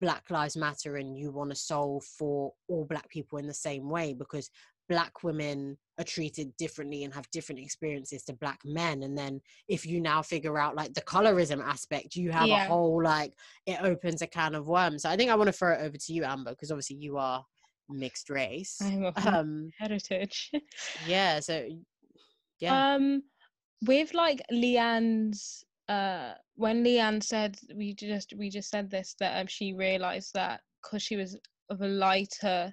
Black Lives Matter and you want to solve for all black people in the same way because black women are treated differently and have different experiences to black men. And then if you now figure out like the colorism aspect, you have Yeah. a whole like it opens a can of worms. So I think I want to throw it over to you, Amber, because obviously you are mixed race. I'm of Um, heritage. yeah. So yeah. Um, with like Leigh-Anne's, uh, when Leanne said we just we just said this that um she realized that because she was of a lighter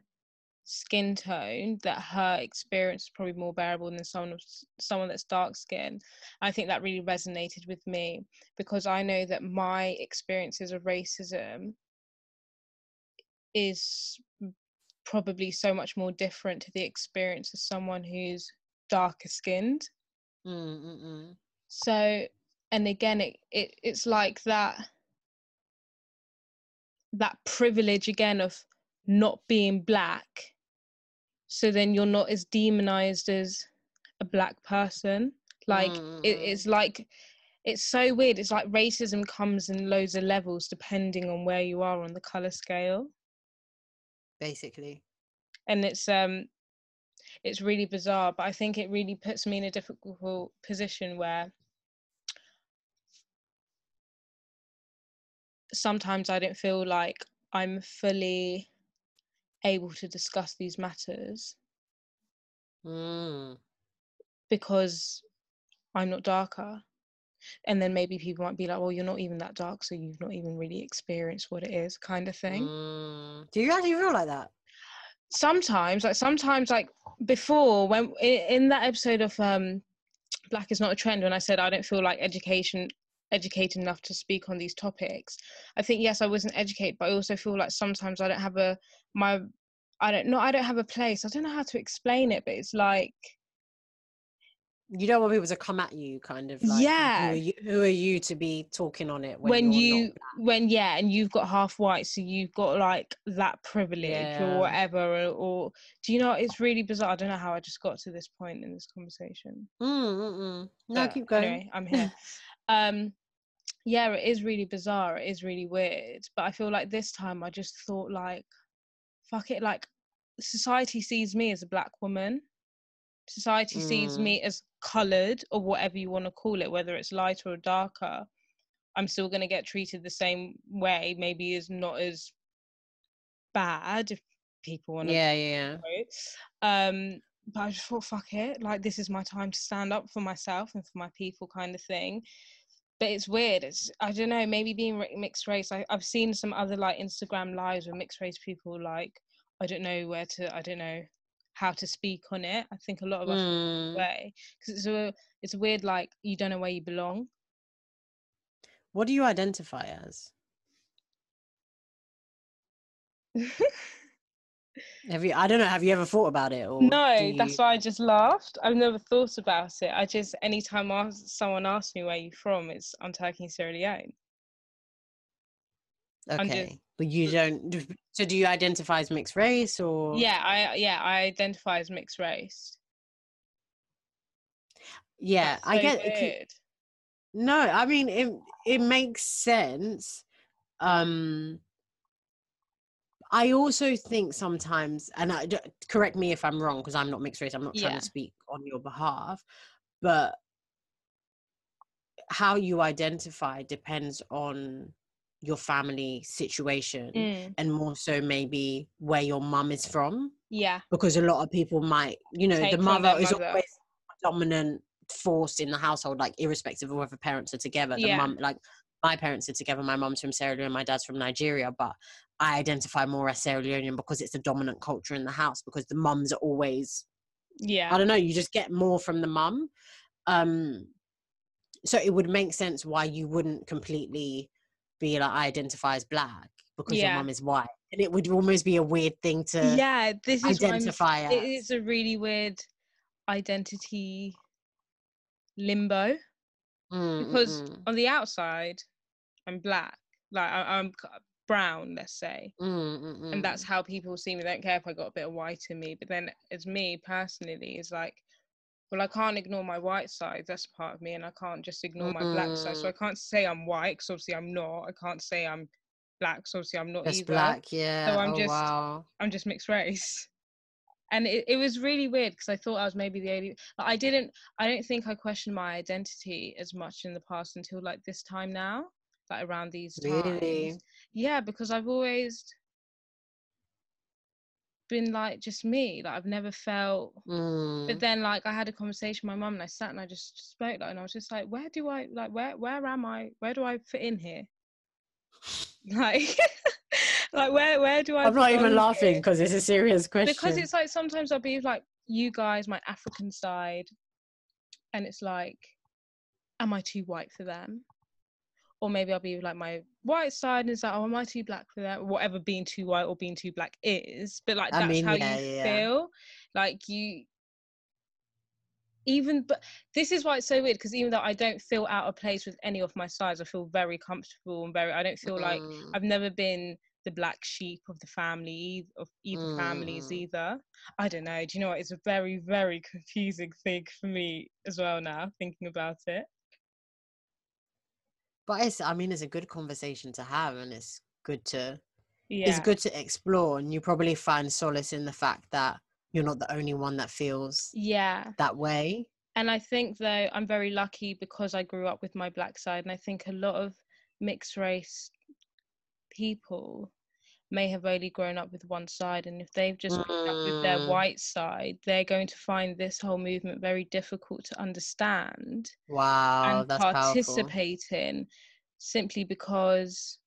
skin tone that her experience is probably more bearable than someone of someone that's dark skinned i think that really resonated with me because i know that my experiences of racism is probably so much more different to the experience of someone who's darker skinned Mm-mm-mm. so and again it, it it's like that that privilege again of not being black so then you're not as demonized as a black person. Like it, Mm. it's like it's so weird. It's like racism comes in loads of levels depending on where you are on the color scale. Basically. And it's um it's really bizarre but i think it really puts me in a difficult position where sometimes i don't feel like i'm fully able to discuss these matters mm. because i'm not darker and then maybe people might be like well you're not even that dark so you've not even really experienced what it is kind of thing Mm. do you actually feel like that sometimes like sometimes like before when in that episode of um black is not a trend when i said i don't feel like education educated enough to speak on these topics i think yes i wasn't educated but i also feel like sometimes i don't have a my i don't know i don't have a place i don't know how to explain it but it's like you don't want people to come at you kind of like Yeah. who are you, who are you to be talking on it when, when, you when yeah and you've got half white so you've got like that privilege Yeah. or whatever or, or do you know it's really bizarre i don't know how i just got to this point in this conversation Mm, mm, mm. no But keep going Anyway, I'm here. um, yeah, it is really bizarre. It is really weird. But I feel like this time I just thought like, fuck it. Like, society sees me as a black woman. Society sees Mm. me as coloured or whatever you want to call it, whether it's lighter or darker. I'm still going to get treated the same way. Maybe is not as bad if people want to yeah yeah? Um, but I just thought, fuck it, like this is my time to stand up for myself and for my people, kind of thing. But it's weird. It's I don't know. Maybe being mixed race. I, I've seen some other like Instagram lives with mixed race people. Like I don't know where to. I don't know how to speak on it. I think a lot of us Mm. way because it's a it's weird. Like you don't know where you belong. what do you identify as have you i don't know have you ever thought about it or No, do that's why I just laughed. I've never thought about it. I just anytime ask, someone asks me where you're from, it's I'm Turkey and Sierra Leone. I'm just- okay but you don't so do you identify as mixed race or Yeah, I yeah I identify as mixed race. yeah That's i get it weird. no i mean it it makes sense um i also think sometimes and I, correct me if i'm wrong because i'm not mixed race i'm not trying Yeah. to speak on your behalf but how you identify depends on your family situation Mm, and more so maybe where your mum is from yeah, because a lot of people might you know Take the mother is mother. always dominant force in the household like irrespective of whether parents are together the Yeah. mum like my parents are together my mum's from Sierra Leone my dad's from Nigeria but I identify more as Sierra Leonean because it's a dominant culture in the house because the mums are always yeah, I don't know you just get more from the mum. Um so it would make sense why you wouldn't completely be like I identify as black because your Yeah. mum is white. And it would almost be a weird thing to yeah. This is identify It is a really weird identity limbo Mm, because mm, on the outside, I'm black, like I, I'm c- brown, let's say. mm, mm, mm, and that's how people see me. They don't care if I got a bit of white in me. But then, as me personally, is like, well, I can't ignore my white side. That's part of me, and I can't just ignore my black side. So I can't say I'm white because obviously I'm not. I can't say I'm black because obviously I'm not Just either. black, yeah. So I'm oh just- wow. I'm just mixed race. And it, it was really weird because I thought I was maybe the only. Like, I didn't. I don't think I questioned my identity as much in the past until like this time now, like around these times. Really? Yeah, because I've always been like just me. Like I've never felt. Mm. But then like I had a conversation with my mum and I sat and I just spoke like and I was just like, where do I like where where am I? Where do I fit in here? Like like where where do I? I'm not even laughing because it's a serious question. because it's like sometimes I'll be like you guys, my African side, and it's like, am I too white for them? Or maybe I'll be like my white side and it's like, oh, am I too black for that? Whatever being too white or being too black is, but like I that's mean, how yeah, you yeah, feel. Like you, even but this is why it's so weird because even though I don't feel out of place with any of my sides, I feel very comfortable and very. I don't feel like Mm, I've never been the black sheep of the family of either families Mm. either. I don't know. Do you know what? It's a very very confusing thing for me as well now thinking about it. But it's, I mean, it's a good conversation to have, and it's good to Yeah. it's good to explore, and you probably find solace in the fact that you're not the only one that feels Yeah. that way. And I think though I'm very lucky because I grew up with my black side, and I think a lot of mixed race people may have only grown up with one side, and if they've just grown up with their Mm. white side, they're going to find this whole movement very difficult to understand Wow, and that's powerful. participate in, simply because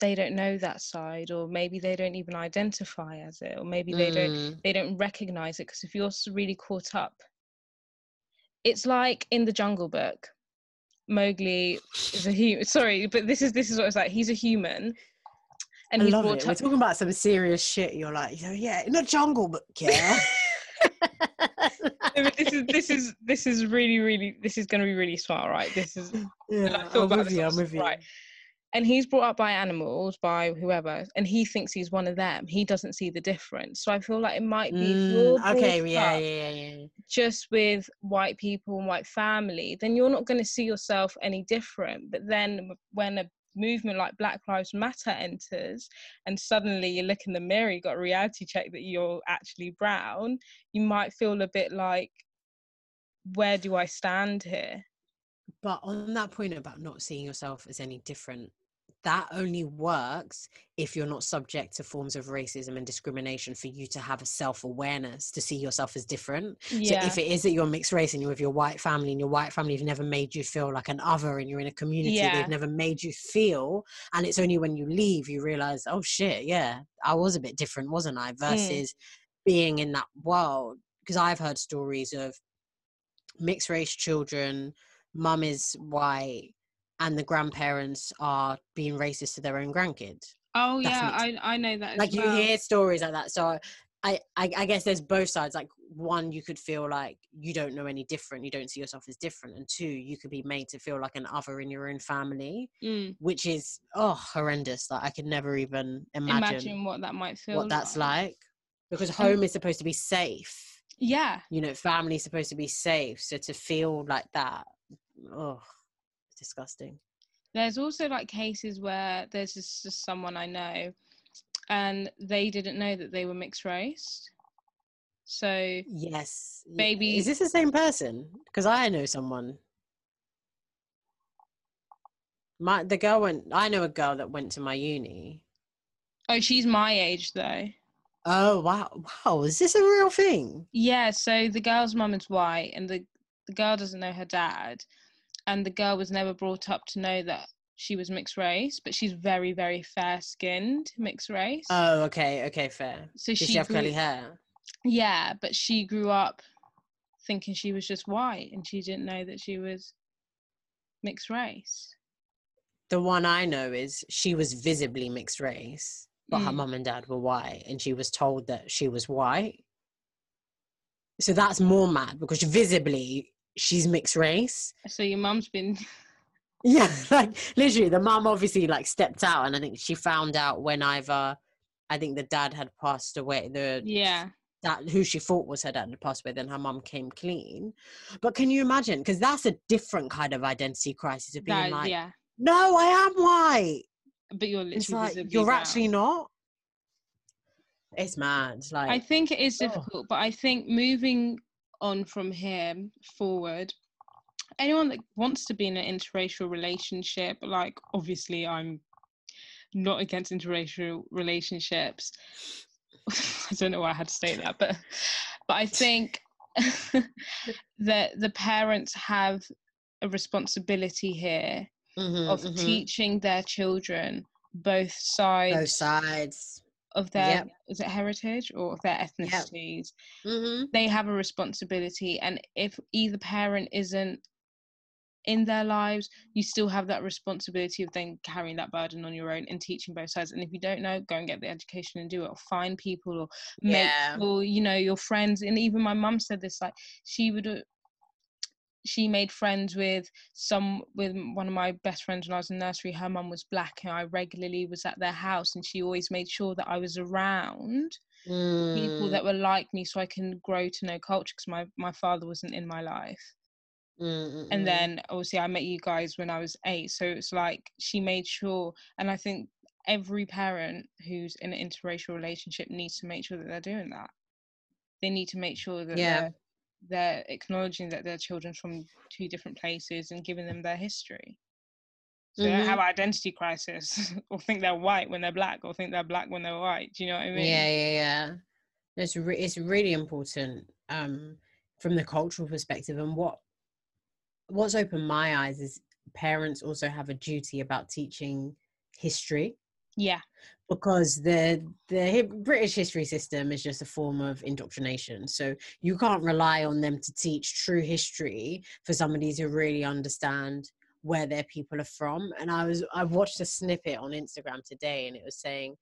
they don't know that side, or maybe they don't even identify as it, or maybe they don't Mm, they don't recognize it because if you're really caught up it's like in the jungle book mowgli is a human sorry but this is this is what it's like he's a human and I he's love it. We're talking about some serious shit. You're like, yeah, in a jungle but yeah. This is this is this is really really this is going to be really smart right this is yeah, I thought I'm about with this, you. I'm with you. right. and he's brought up by animals by whoever and he thinks he's one of them he doesn't see the difference so i feel like it might be Mm, okay, yeah, yeah, yeah, yeah. just with white people and white family, then you're not going to see yourself any different. But then when a movement like Black Lives Matter enters and suddenly you look in the mirror, you got a reality check that you're actually brown, you might feel a bit like, where do I stand here? But on that point about not seeing yourself as any different, that only works if you're not subject to forms of racism and discrimination for you to have a self awareness to see yourself as different. Yeah. So if it is that you're mixed race and you're with your white family and your white family have never made you feel like an other and you're in a community, Yeah. they've never made you feel, and it's only when you leave you realize, oh shit, yeah, I was a bit different, wasn't I? Mm. Versus being in that world. Because I've heard stories of mixed race children, mum is white, and the grandparents are being racist to their own grandkids oh, that's yeah. I, I know that. Like you hear stories like that so I, I i guess there's both sides like one you could feel like you don't know any different you don't see yourself as different and two you could be made to feel like an other in your own family Mm, which is oh horrendous like i could never even imagine, imagine what that might feel what that's like because home is supposed to be safe Yeah. you know family's supposed to be safe so to feel like that oh disgusting. There's also like cases where there's just, just someone I know and they didn't know that they were mixed race. So yes. Baby- is this the same person? Because i know someone. My the girl went i know a girl that went to my uni. Oh she's my age though. oh wow wow. Is this a real thing? Yeah, so the girl's mum is white and the, the girl doesn't know her dad and the girl was never brought up to know that she was mixed race, but she's very, very fair skinned mixed race. oh okay okay fair so does she, she have grew- curly hair Yeah, but she grew up thinking she was just white and she didn't know that she was mixed race. the one i know is she was visibly mixed race but her Mm. mum and dad were white and she was told that she was white so that's more mad because visibly she's mixed race So your mum's been Yeah, like literally, the mum obviously like stepped out, and I think she found out when either I think the dad had passed away. The yeah. that who she thought was her dad had passed away. Then her mum came clean. But can you imagine? Because that's a different kind of identity crisis of being That, like, yeah. no, I am white. But you're literally like you're brown. actually not. It's mad. Like I think it is Oh. difficult, but I think moving on from here forward, anyone that wants to be in an interracial relationship, like obviously I'm not against interracial relationships. I don't know why I had to say that, but but I think that the parents have a responsibility here Mhm, of mhm. teaching their children both sides Both sides. Of their Yep. is it heritage or of their ethnicities Mm-hmm. they have a responsibility and if either parent isn't in their lives you still have that responsibility of then carrying that burden on your own and teaching both sides and if you don't know go and get the education and do it or find people or make Yeah. or you know your friends and even my mum said this like she would uh, she made friends with some with one of my best friends when I was in nursery. Her mum was black, and I regularly was at their house, and she always made sure that I was around people Mm, that were like me, so I can grow to know culture. Because my my father wasn't in my life, mm, mm, and then obviously I met you guys when I was eight, so it's like she made sure, and I think every parent who's in an interracial relationship needs to make sure that they're doing that. They need to make sure that Yeah. they're they're acknowledging that their children from two different places and giving them their history. So they don't Mhm. have identity crisis or think they're white when they're black or think they're black when they're white. Do you know what I mean? Yeah, yeah, yeah. It's re- it's really important um, from the cultural perspective, and what what's opened my eyes is parents also have a duty about teaching history Yeah. Because the the British history system is just a form of indoctrination. So you can't rely on them to teach true history for somebody to really understand where their people are from. And I was I watched a snippet on Instagram today, and it was saying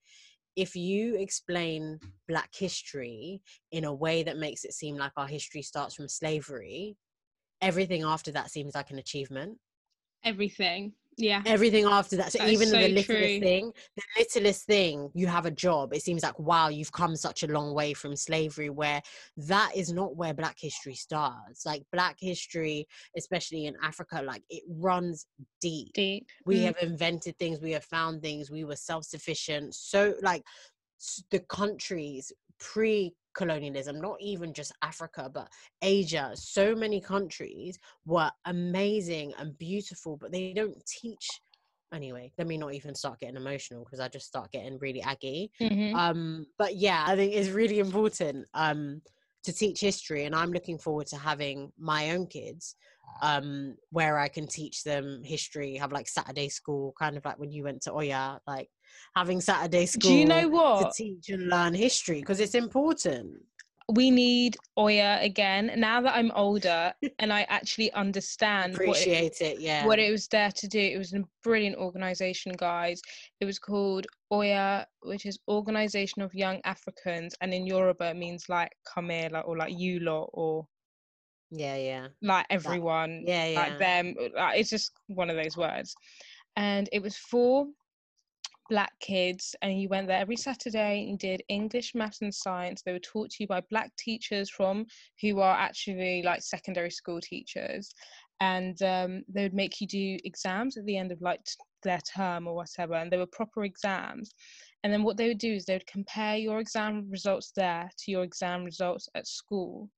if you explain Black history in a way that makes it seem like our history starts from slavery, everything after that seems like an achievement Everything. Yeah. everything after that. So That even so the littlest true. thing, the littlest thing, you have a job. It seems like wow, you've come such a long way from slavery. Where that is not where Black history starts. Like Black history, especially in Africa, like it runs deep. Deep. We Mm. have invented things. We have found things. We were self sufficient. So like the countries pre colonialism not even just africa but asia. So many countries were amazing and beautiful but they don't teach anyway. Let me not even start getting emotional because i just start getting really aggy. Mhm. um but yeah i think it's really important um to teach history and i'm looking forward to having my own kids um where i can teach them history have like saturday school kind of like when you went to oya like having saturday school Do you know what? to teach and learn history because it's important We need Oya again. Now that I'm older and I actually understand what it, appreciate it yeah what it was there to do. It was a brilliant organization, guys. It was called Oya, which is Organization of Young Africans, and in Yoruba it means like come here, like or like you lot, or yeah yeah like everyone, yeah yeah like them. Like, it's just one of those words. And it was for black kids and you went there every saturday and did english maths and science. They were taught to you by black teachers from who are actually like secondary school teachers. And um, they would make you do exams at the end of like their term or whatever and they were proper exams. And then what they would do is they would compare your exam results there to your exam results at school.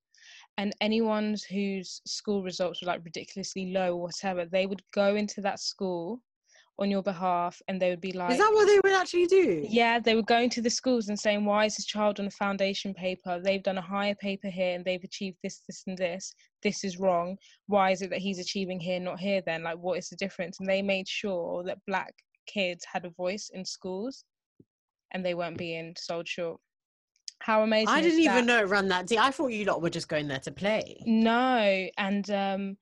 And anyone whose school results were like ridiculously low or whatever they would go into that school on your behalf and they would be like is that what they would actually do? Yeah they were going to the schools and saying why is this child on a foundation paper? They've done a higher paper here and they've achieved this this and this. This is wrong. Why is it that he's achieving here not here then? Like what is the difference? And they made sure that black kids had a voice in schools and they weren't being sold short. How amazing i didn't even know it ran that deep. I thought you lot were just going there to play. No, and um,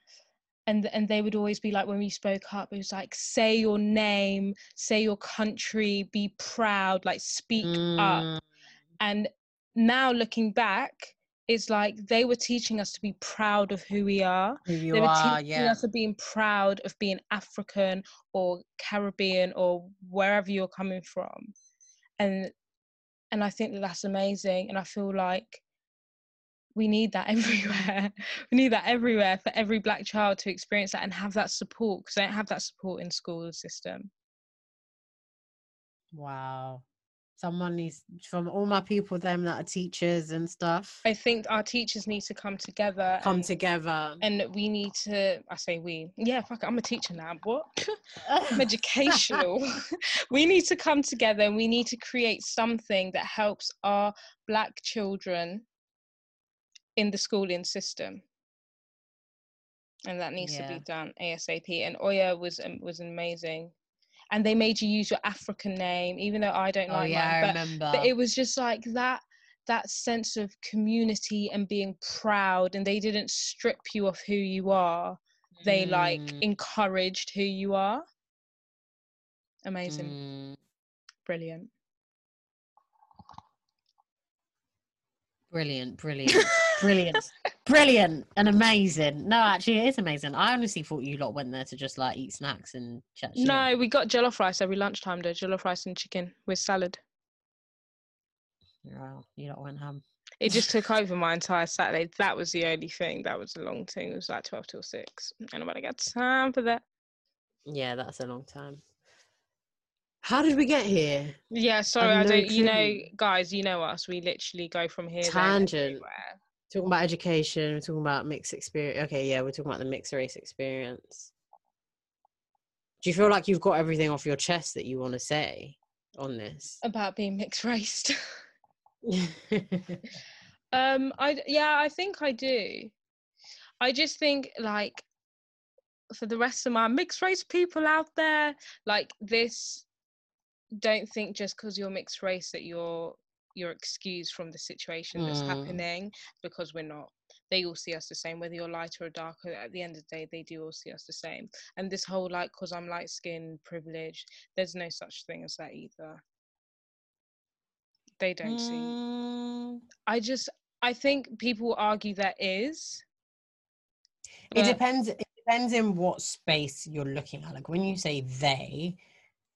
and and they would always be like when we spoke up, it was like say your name, say your country, be proud, like speak up. Mm, And now looking back, it's like they were teaching us to be proud of who we are. who you they were are teaching yeah us of being proud of being African or Caribbean or wherever you're coming from, and and I think that that's amazing. And I feel like we need that everywhere. we need that everywhere for every black child to experience that and have that support because they don't have that support in school system. wow someone needs from all my people them that are teachers and stuff I think our teachers need to come together. come and, together and we need to. I say we. Yeah, fuck. it, I'm a teacher now. What? I'm educational. we need to come together and we need to create something that helps our black children in the schooling system. And that needs to be done ASAP. And Oya was um, was amazing. and they made you use your African name, even though I don't Oh like yeah, mine. I But, remember. but it was just like that that sense of community and being proud, and they didn't strip you of who you are. They like Mm, encouraged who you are. Amazing, mm, brilliant. brilliant, brilliant, brilliant, brilliant, and amazing. No, actually, it is amazing. I honestly thought you lot went there to just like eat snacks and chat shit. No, we got jollof rice every lunchtime though. Jollof rice and chicken with salad. Wow, you lot went ham. It just took over my entire Saturday. That was the only thing. That was a long thing. It was like twelve till six. And nobody got time for that. Yeah, that's a long time. How did we get here? Yeah, sorry, I've I no don't. You know, guys, you know us. We literally go from here. there, and Tangent. everywhere. Talking about education, we're talking about mixed experience. Okay, yeah, we're talking about the mixed race experience. Do you feel like you've got everything off your chest that you want to say on this? about being mixed raced. um, I yeah, I think I do. I just think like for the rest of my mixed race people out there, like this, don't think just because you're mixed race that you're you're excused from the situation that's Mm. happening because we're not. They all see us the same, whether you're lighter or darker. At the end of the day, they do all see us the same. And this whole like, because I'm light skinned, privilege, there's no such thing as that either. They don't see. Mm, I just I think people argue there is. It depends. It depends in what space you're looking at. Like when you say they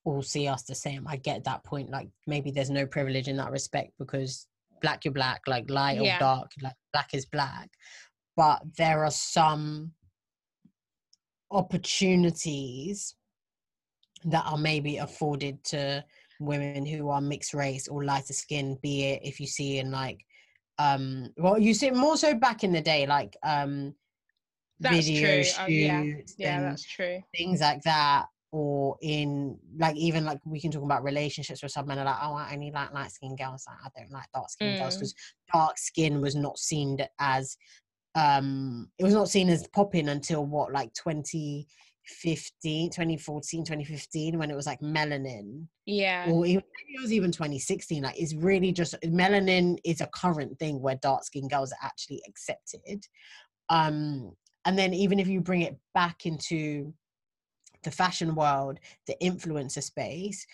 all see us the same, I get that point. Like maybe there's no privilege in that respect because black you're black, like light Yeah. or dark, like black is black. But there are some opportunities that are maybe afforded to women who are mixed race or lighter skin, be it if you see in like um well you see more so back in the day, like um That's video true, uh, yeah, Yeah, and that's true. things like that or in like even like we can talk about relationships where some men are like oh i only like light skinned girls like, i don't like dark skinned girls Mm. because dark skin was not seen as um it was not seen as popping until what like 2015 2014 2015 when it was like melanin Yeah. or even, it was even 2016 like it's really just melanin is a current thing where dark skinned girls are actually accepted um and then even if you bring it back into the fashion world the influencer space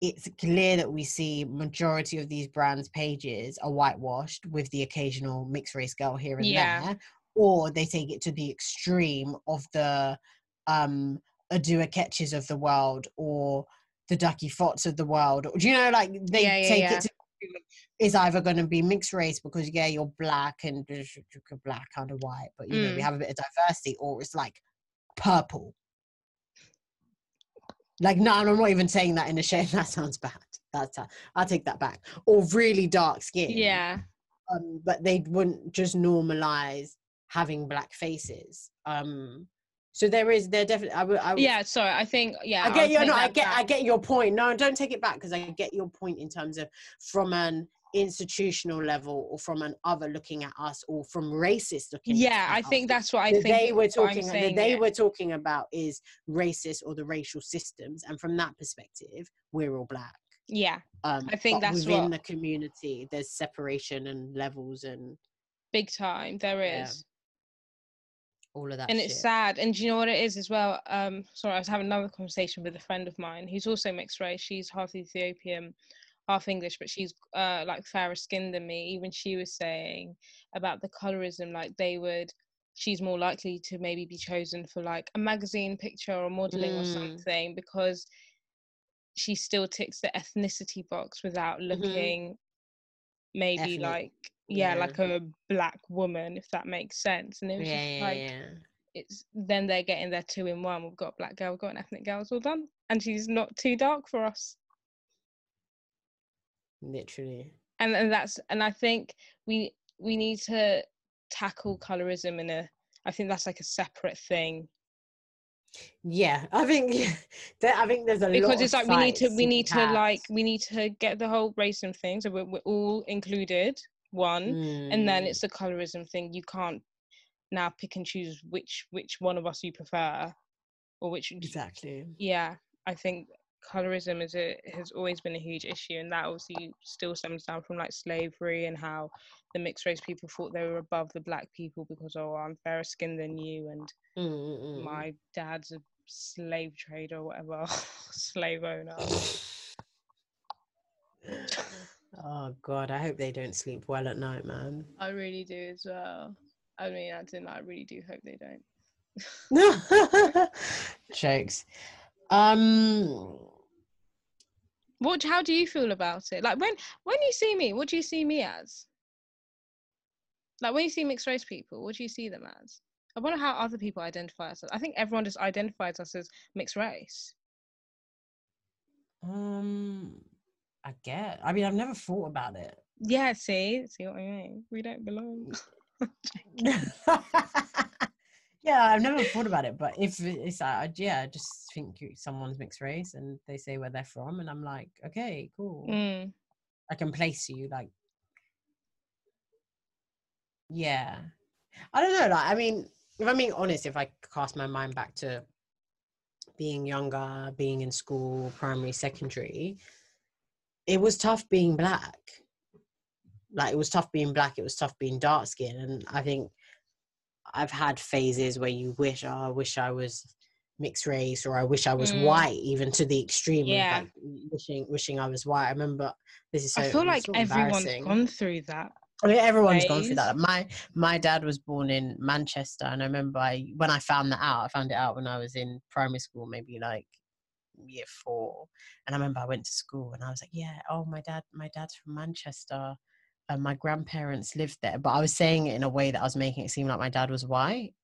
it's clear that we see majority of these brands pages are whitewashed with the occasional mixed race girl here and Yeah. there or they take it to the extreme of the um Adut Akechs of the world or the Duckie Thots of the world. Or, do you know, like they Yeah, yeah, take it to is either going to be mixed race because yeah, you're black and black kind of white, but you know we Mm. have a bit of diversity, or it's like purple. Like no, I'm not even saying that in a shame. That sounds bad. That's I'll take that back. Or really dark skin. Yeah. Um, but they wouldn't just normalize having black faces. Um, so there is there definitely. I would. Yeah. Sorry. I think. Yeah. I get you. take No, I get. I get your point. No, don't take it back because I get your point in terms of from an institutional level or from an other looking at us or from racist looking. Yeah. I us. think that's what I think. they were talking. That they yeah. were talking about is racist or the racial systems, and from that perspective, we're all black. Yeah. Um, I think that's within what- the community. There's separation and levels and Big time. there is Yeah, all of that. and shit. it's sad and do you know what it is as well um sorry i was having another conversation with a friend of mine who's also mixed race she's half ethiopian half english but she's uh like fairer skinned than me even she was saying about the colorism like they would she's more likely to maybe be chosen for like a magazine picture or modeling or Mm. something because she still ticks the ethnicity box without Mhm. looking maybe Ethnic, like yeah, yeah. like a black woman if that makes sense and it Yeah, was just yeah, like yeah. it's then they're getting their two in one. We've got a black girl, we've got an ethnic girl, it's all done. And she's not too dark for us. Literally. And and that's and I think we we need to tackle colorism in a I think that's like a separate thing. Yeah, I think yeah, I think there's a lot Because it's like we need to we need to like we need to get the whole racism thing. So we're, we're all included, one. And then Mm, it's the colorism thing. You can't now pick and choose which which one of us you prefer or which exactly. yeah, I think colorism is a has always been a huge issue, and that obviously still stems down from like slavery and how the mixed race people thought they were above the black people because oh I'm fairer skinned than you and Mm-mm-mm. my dad's a slave trader or whatever slave owner. oh god, I hope they don't sleep well at night, man. I really do as well. I mean, I didn't. I really do hope they don't. Jokes. Um, What? How do you feel about it? Like when when you see me, what do you see me as? Like when you see mixed race people, what do you see them as? I wonder how other people identify us. I think everyone just identifies us as mixed race. um, I get. I mean, I've never thought about it. Yeah, see, see what I mean? We don't belong. yeah, I've never thought about it, but if it's, I, yeah, I just think someone's mixed race and they say where they're from, and I'm like, okay, cool. Mm, I can place you, like, yeah. I don't know. Like, I mean, if I'm being honest, if I cast my mind back to being younger, being in school, primary, secondary, it was tough being black. Like, it was tough being black. It was tough being dark skinned, and I think I've had phases where you wish, oh, I wish I was mixed race, or I wish I was Mm. white, even to the extreme Yeah. of like wishing, wishing I was white. I remember this is so. I feel like so everyone's gone through that. I mean, everyone's gone through that. My my dad was born in Manchester, and I remember I, when I found that out. I found it out when I was in primary school, maybe like year four. And I remember I went to school, and I was like, "Yeah, oh, my dad, my dad's from Manchester, and my grandparents lived there." But I was saying it in a way that I was making it seem like my dad was white.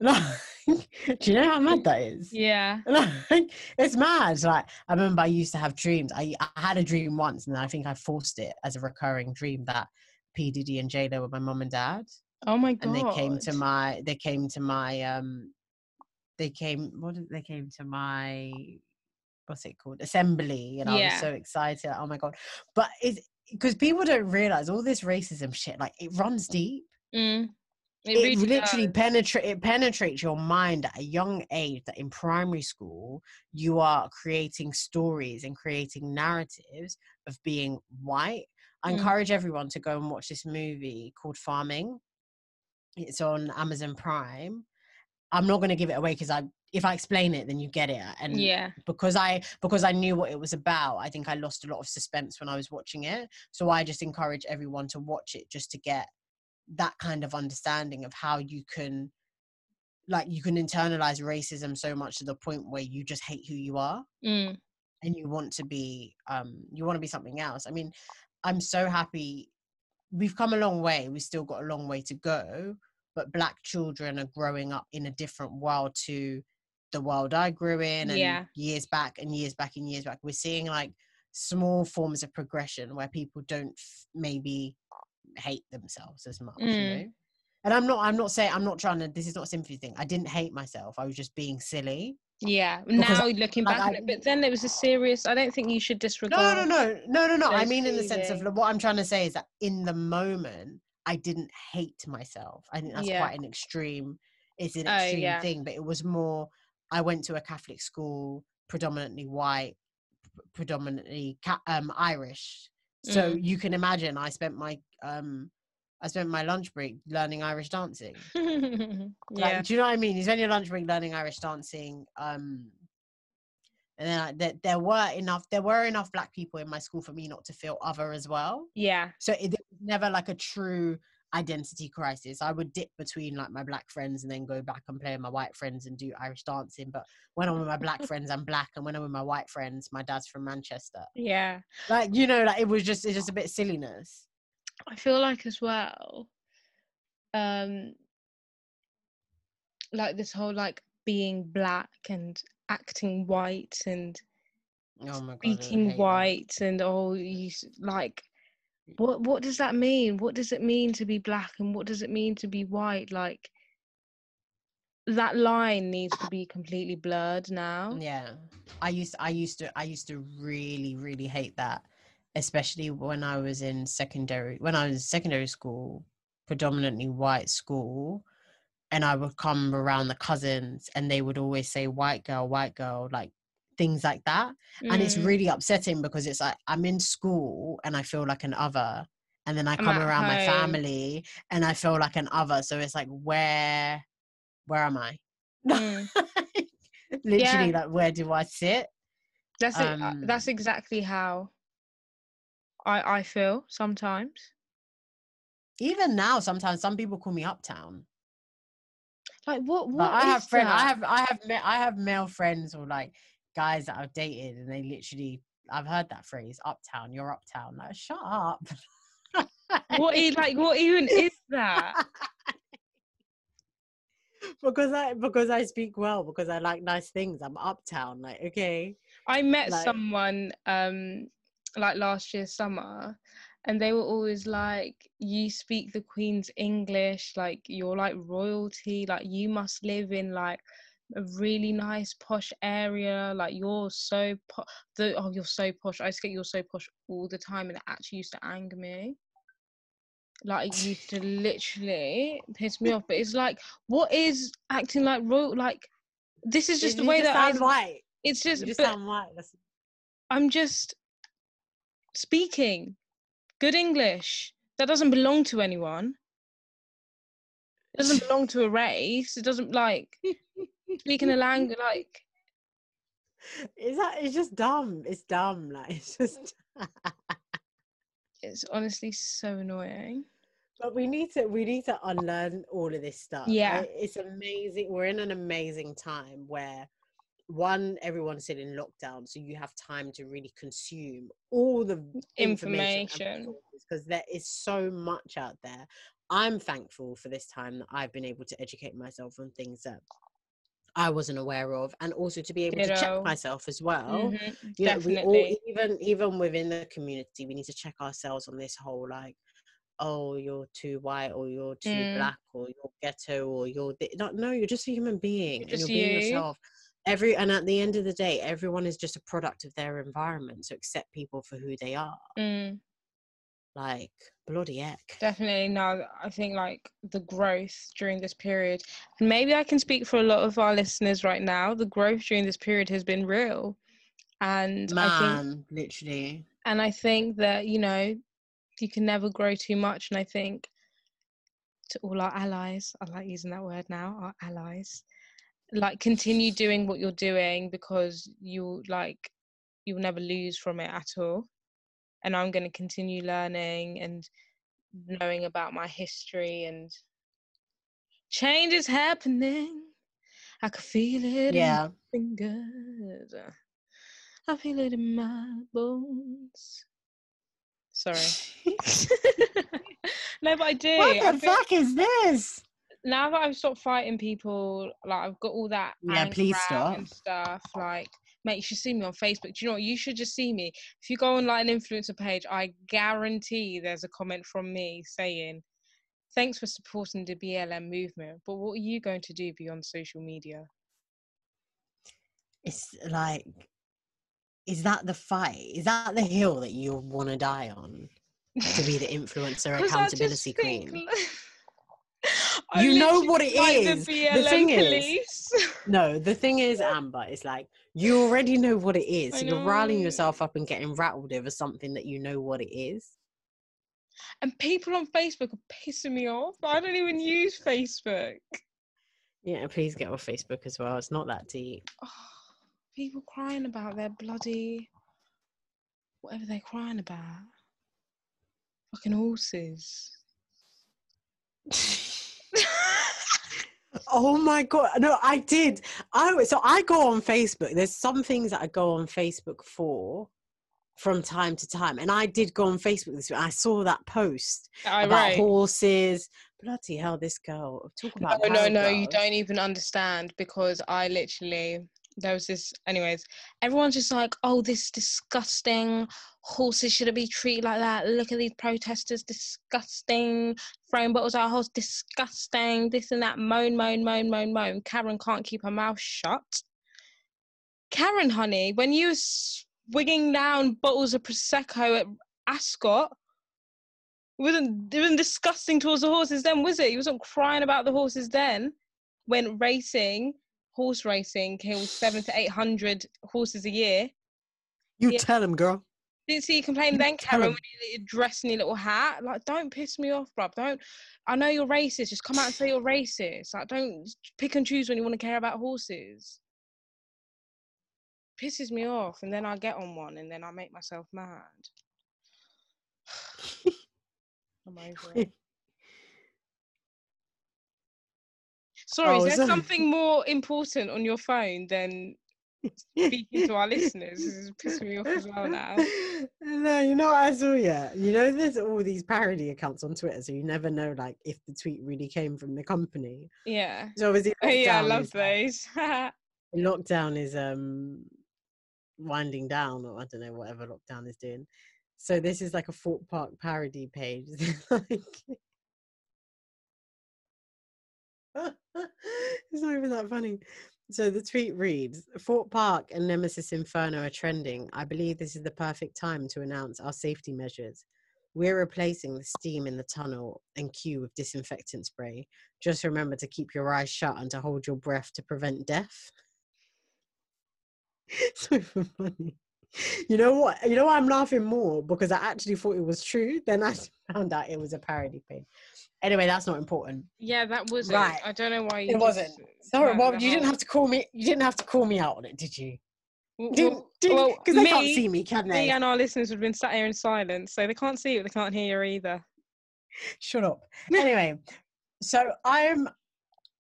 Do you know how mad that is? Yeah. like, it's mad. Like I remember I used to have dreams. I, I had a dream once, and I think I forced it as a recurring dream that P Diddy and J Lo were my mom and dad, Oh my god. and they came to my they came to my um they came what did they came to my what's it called assembly, and I Yeah. was so excited. Oh my god! But it's because people don't realize all this racism shit. Like it runs deep Mm. it, really literally does. penetrate it penetrates your mind at a young age that in primary school you are creating stories and creating narratives of being white i Mm. encourage everyone to go and watch this movie called farming it's on amazon prime i'm not going to give it away because i if i explain it then you get it and Yeah. because I because I knew what it was about, I think I lost a lot of suspense when I was watching it. So I just encourage everyone to watch it just to get that kind of understanding of how you can like you can internalize racism so much to the point where you just hate who you are Mm. and you want to be um you want to be something else. I mean, I'm so happy we've come a long way. We've still got a long way to go, but black children are growing up in a different world to the world I grew in and Yeah. years back and years back and years back. We're seeing like small forms of progression where people don't f- maybe hate themselves as much, you Mm. know. And I'm not. I'm not saying. I'm not trying to. This is not a sympathy thing. I didn't hate myself. I was just being silly. Yeah. Now looking like, back on it, but then it was a serious. I don't think you should disregard. no, no, no, no, no. No. I mean, in the sense of what I'm trying to say is that in the moment, I didn't hate myself. I think that's Yeah. quite an extreme. It's an Oh, extreme yeah. thing, but it was more. I went to a Catholic school, predominantly white, predominantly ca- um, Irish. So Mm. you can imagine, I spent my um, I spent my lunch break learning Irish dancing. Like, yeah. do you know what I mean? You spend your lunch break learning Irish dancing. Um, and then I, there, there were enough. There were enough black people in my school for me not to feel other as well. Yeah. So it, it was never like a true identity crisis. I would dip between like my black friends and then go back and play with my white friends and do Irish dancing. But when I'm with my black friends, I'm black, and when I'm with my white friends, my dad's from Manchester. Yeah. Like you know, like it was just it's just a bit silliness. I feel like as well, um, like this whole like being black and acting white and Oh my god, speaking that. white and all you like what what does that mean? What does it mean to be black and what does it mean to be white? Like that line needs to be completely blurred now. Yeah. I used I used to I used to really really hate that especially when I was in secondary when I was in secondary school predominantly white school and I would come around the cousins and they would always say white girl white girl like things like that and it's Mm. really upsetting because it's like i'm in school and i feel like an other and then i I'm come around my family and i feel like an other so it's like where where am i Mm. literally Yeah. like where do i sit That's it. uh, that's Um, exactly how I I feel sometimes. even now sometimes some people call me uptown Like what? What i have friends i have i have i have male friends or like guys that i've dated and they literally i've heard that phrase uptown you're uptown like shut up What is like? What even is that? because I because I speak well because I like nice things. I'm uptown, like okay. I met Like- someone um like last year summer and they were always like you speak the queen's english like you're like royalty like you must live in like a really nice posh area like you're so po- the oh you're so posh i used to get you're so posh all the time and it actually used to anger me like it used to literally piss me off but it's like what is acting like royal like this is just You the way just that I, sound white. it's You just, just but sound white. That's, I'm just speaking good English. That doesn't belong to anyone. It doesn't belong to a race. It doesn't like speaking a language like is that? It's just dumb. It's dumb. Like it's just. it's honestly so annoying. But we need to we need to unlearn all of this stuff. Yeah. It's amazing. We're in an amazing time where one, everyone's still in lockdown, so you have time to really consume all the Information. because there is so much out there. I'm thankful for this time that I've been able to educate myself on things that I wasn't aware of, and also to be able to check myself as well Mhm, you know we all Definitely. even even within the community we need to check ourselves on this whole like oh you're too white or you're too Mm. black or you're ghetto or you're thi- no, no you're just a human being and you're being you. yourself every and at the end of the day everyone is just a product of their environment so accept people for who they are Mm, like bloody heck definitely. No, I think like the growth during this period, and maybe I can speak for a lot of our listeners right now. The growth during this period has been real, and I think man literally and I think that you know you can never grow too much. And I think to all our allies, I like using that word now, our allies, like continue doing what you're doing because you like you'll never lose from it at all. And I'm going to continue learning and knowing about my history and change is happening. I can feel it yeah in my fingers. I feel it in my bones. Sorry. no, but I do. what I the feel- fuck is this now that I've stopped fighting people, like I've got all that Yeah, please stop. and stuff. Like, mate, you should see me on Facebook. Do you know what? You should just see me. If you go on like an influencer page, I guarantee there's a comment from me saying, "Thanks for supporting the BLM movement, but what are you going to do beyond social media?" it's like is that the fight is that the hill that you want to die on to be the influencer accountability think, I You know what it is. The, The thing is- no the thing is amber it's like you already know what it is so you're riling yourself up and getting rattled over something that you know what it is and people on Facebook are pissing me off. I don't even use Facebook. yeah please get off facebook as well it's not that deep Oh, people crying about their bloody whatever they're crying about. Fucking horses. oh my god. No i did. I so i go on facebook. There's some things that i go on facebook for from time to time. And i did go on facebook this week. I saw that post I about right. horses. Bloody hell this girl. Talk about No, no, no, you don't even understand because I literally there was this anyways, everyone's just like, Oh, this disgusting horses shouldn't be treated like that. Look at these protesters, disgusting, throwing bottles at horse, disgusting, this and that, moan, moan, moan, moan, moan. Karen can't keep her mouth shut. Karen, honey, when you were swigging down bottles of Prosecco at Ascot, it wasn't it wasn't disgusting towards the horses then, was it? You wasn't crying about the horses then when racing horse racing kills seven to eight hundred horses a year. You Yeah. tell him, girl. Didn't see you complain then, Karen, when you you dressed in your little hat. Like, don't piss me off, bruv. Don't. I know you're racist. Just come out and say you're racist. Like, don't pick and choose when you want to care about horses. Pisses me off, and then I get on one, and then I make myself mad. I'm over it. Sorry, Oh, is there something more important on your phone than speaking to our listeners? This is pissing me off as well now. no, you know what I saw yet? You know, there's all these parody accounts on Twitter, so you never know like if the tweet really came from the company. Yeah. So obviously, Oh, yeah, I love those. lockdown is um winding down, or I don't know, whatever lockdown is doing. So this is like a Thorpe Park parody page. like, it's not even that funny. So the tweet reads Thorpe Park and Nemesis Inferno are trending. I believe this is the perfect time to announce our safety measures. We're replacing the steam in the tunnel and queue with disinfectant spray. Just remember to keep your eyes shut and to hold your breath to prevent death. so funny. You know what? You know why I'm laughing more because I actually thought it was true. Then I found out it was a parody page. Anyway, that's not important. Yeah, that was Right. I don't know why you It wasn't. Sorry, well, you didn't have to call me. You didn't have to call me out on it, did you? Didn't well- didn't well, because they can't see me, can Me they? and our listeners would have been sat here in silence, so they can't see you, they can't hear you either. Shut up. Anyway, so I'm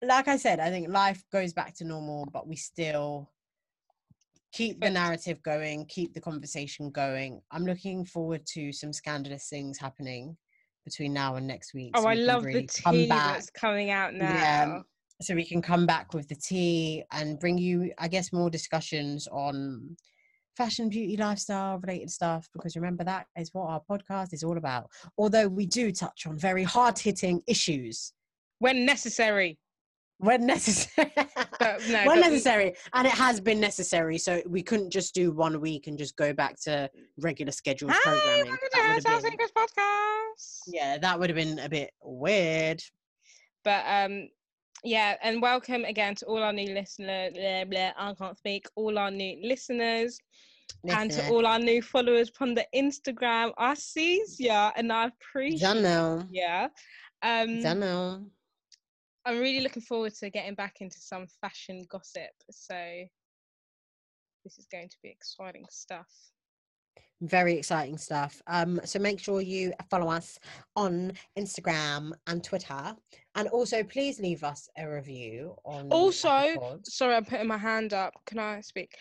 like I said, I think life goes back to normal, but we still keep the narrative going, keep the conversation going. I'm looking forward to some scandalous things happening between now and next week. Oh, so I love really the tea that's coming out now. Yeah, so we can come back with the tea and bring you, I guess, more discussions on fashion, beauty, lifestyle related stuff. Because remember, that is what our podcast is all about. Although we do touch on very hard hitting issues When necessary. When necessary. But no, when necessary, and it has been necessary. So we couldn't just do one week and just go back to regular scheduled Hi, programming. to That have been, podcast. yeah, that would have been a bit weird. But um, yeah, and welcome again to all our new listeners. I can't speak. All our new listeners and to all our new followers on the Instagram. I sees ya, and I appreciate ya. Um, don't know. I'm really looking forward to getting back into some fashion gossip. So this is going to be exciting stuff. very exciting stuff um so make sure you follow us on instagram and twitter and also please leave us a review on Also, sorry, I'm putting my hand up. Can I speak?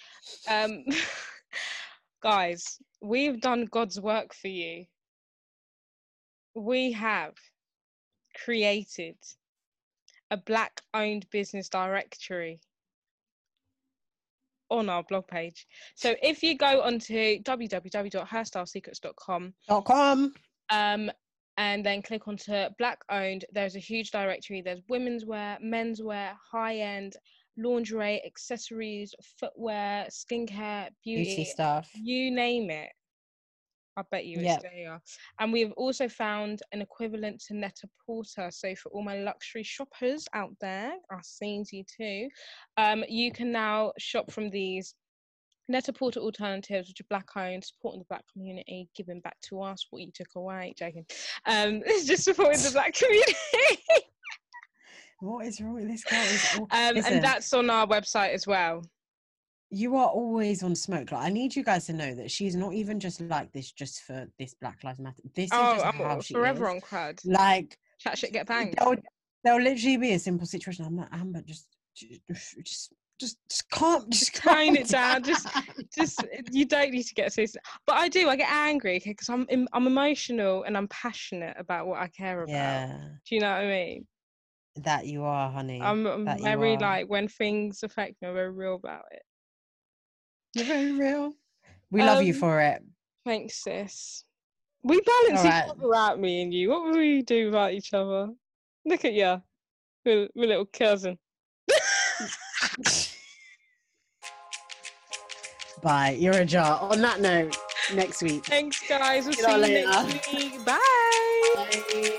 Um, guys, we've done God's work for you. We have created a black owned business directory on our blog page. So if you go onto www.herstylesecrets.com dot com um, and then click onto black owned, there's a huge directory. There's women's wear, men's wear, high end, lingerie, accessories, footwear, skincare, beauty, beauty stuff you name it. I bet you Yep. it's there. And we've also found an equivalent to Netta Porter. So for all my luxury shoppers out there, I've seen you too. Um, you can now shop from these Net-a-Porter alternatives, which are black owned, supporting the black community, giving back to us what you took away. Joking. Um, it's just supporting the black community. what is wrong with this girl all- um, and that's on our website as well. You are always on smoke like i need you guys to know that she's not even just like this just for this black lives matter this is Oh, just I'm how oh, she forever is. on crud. like Chat shit, get banged. there'll, there'll literally be a simple situation. I'm like amber just just just just, just calm just Just tone it down, just- just eh, you don't need to get serious but i do i get angry because i'm i'm emotional and i'm passionate about what i care about. Yeah. Do you know what i mean? That you are honey. I'm, I'm very like when things affect me i'm very real about it You're very real. We love you Um, for it. thanks sis we balance Alright. each other out me and you what would we do about each other look at you my, my little cousin Bye. You're a jar. On that note, next week. thanks guys we'll See you see you later. next week bye Bye.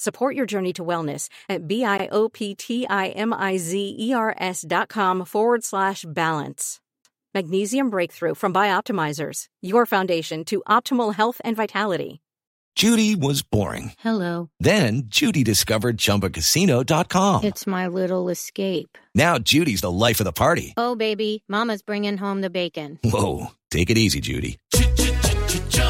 Support your journey to wellness at B-I-O-P-T-I-M-I-Z-E-R-S dot com forward slash balance. Magnesium Breakthrough from Bioptimizers, your foundation to optimal health and vitality. Judy was boring. Hello. Then Judy discovered ChumbaCasino.com. It's my little escape. Now Judy's the life of the party. Oh, baby, Mama's bringing home the bacon. Whoa, take it easy, Judy.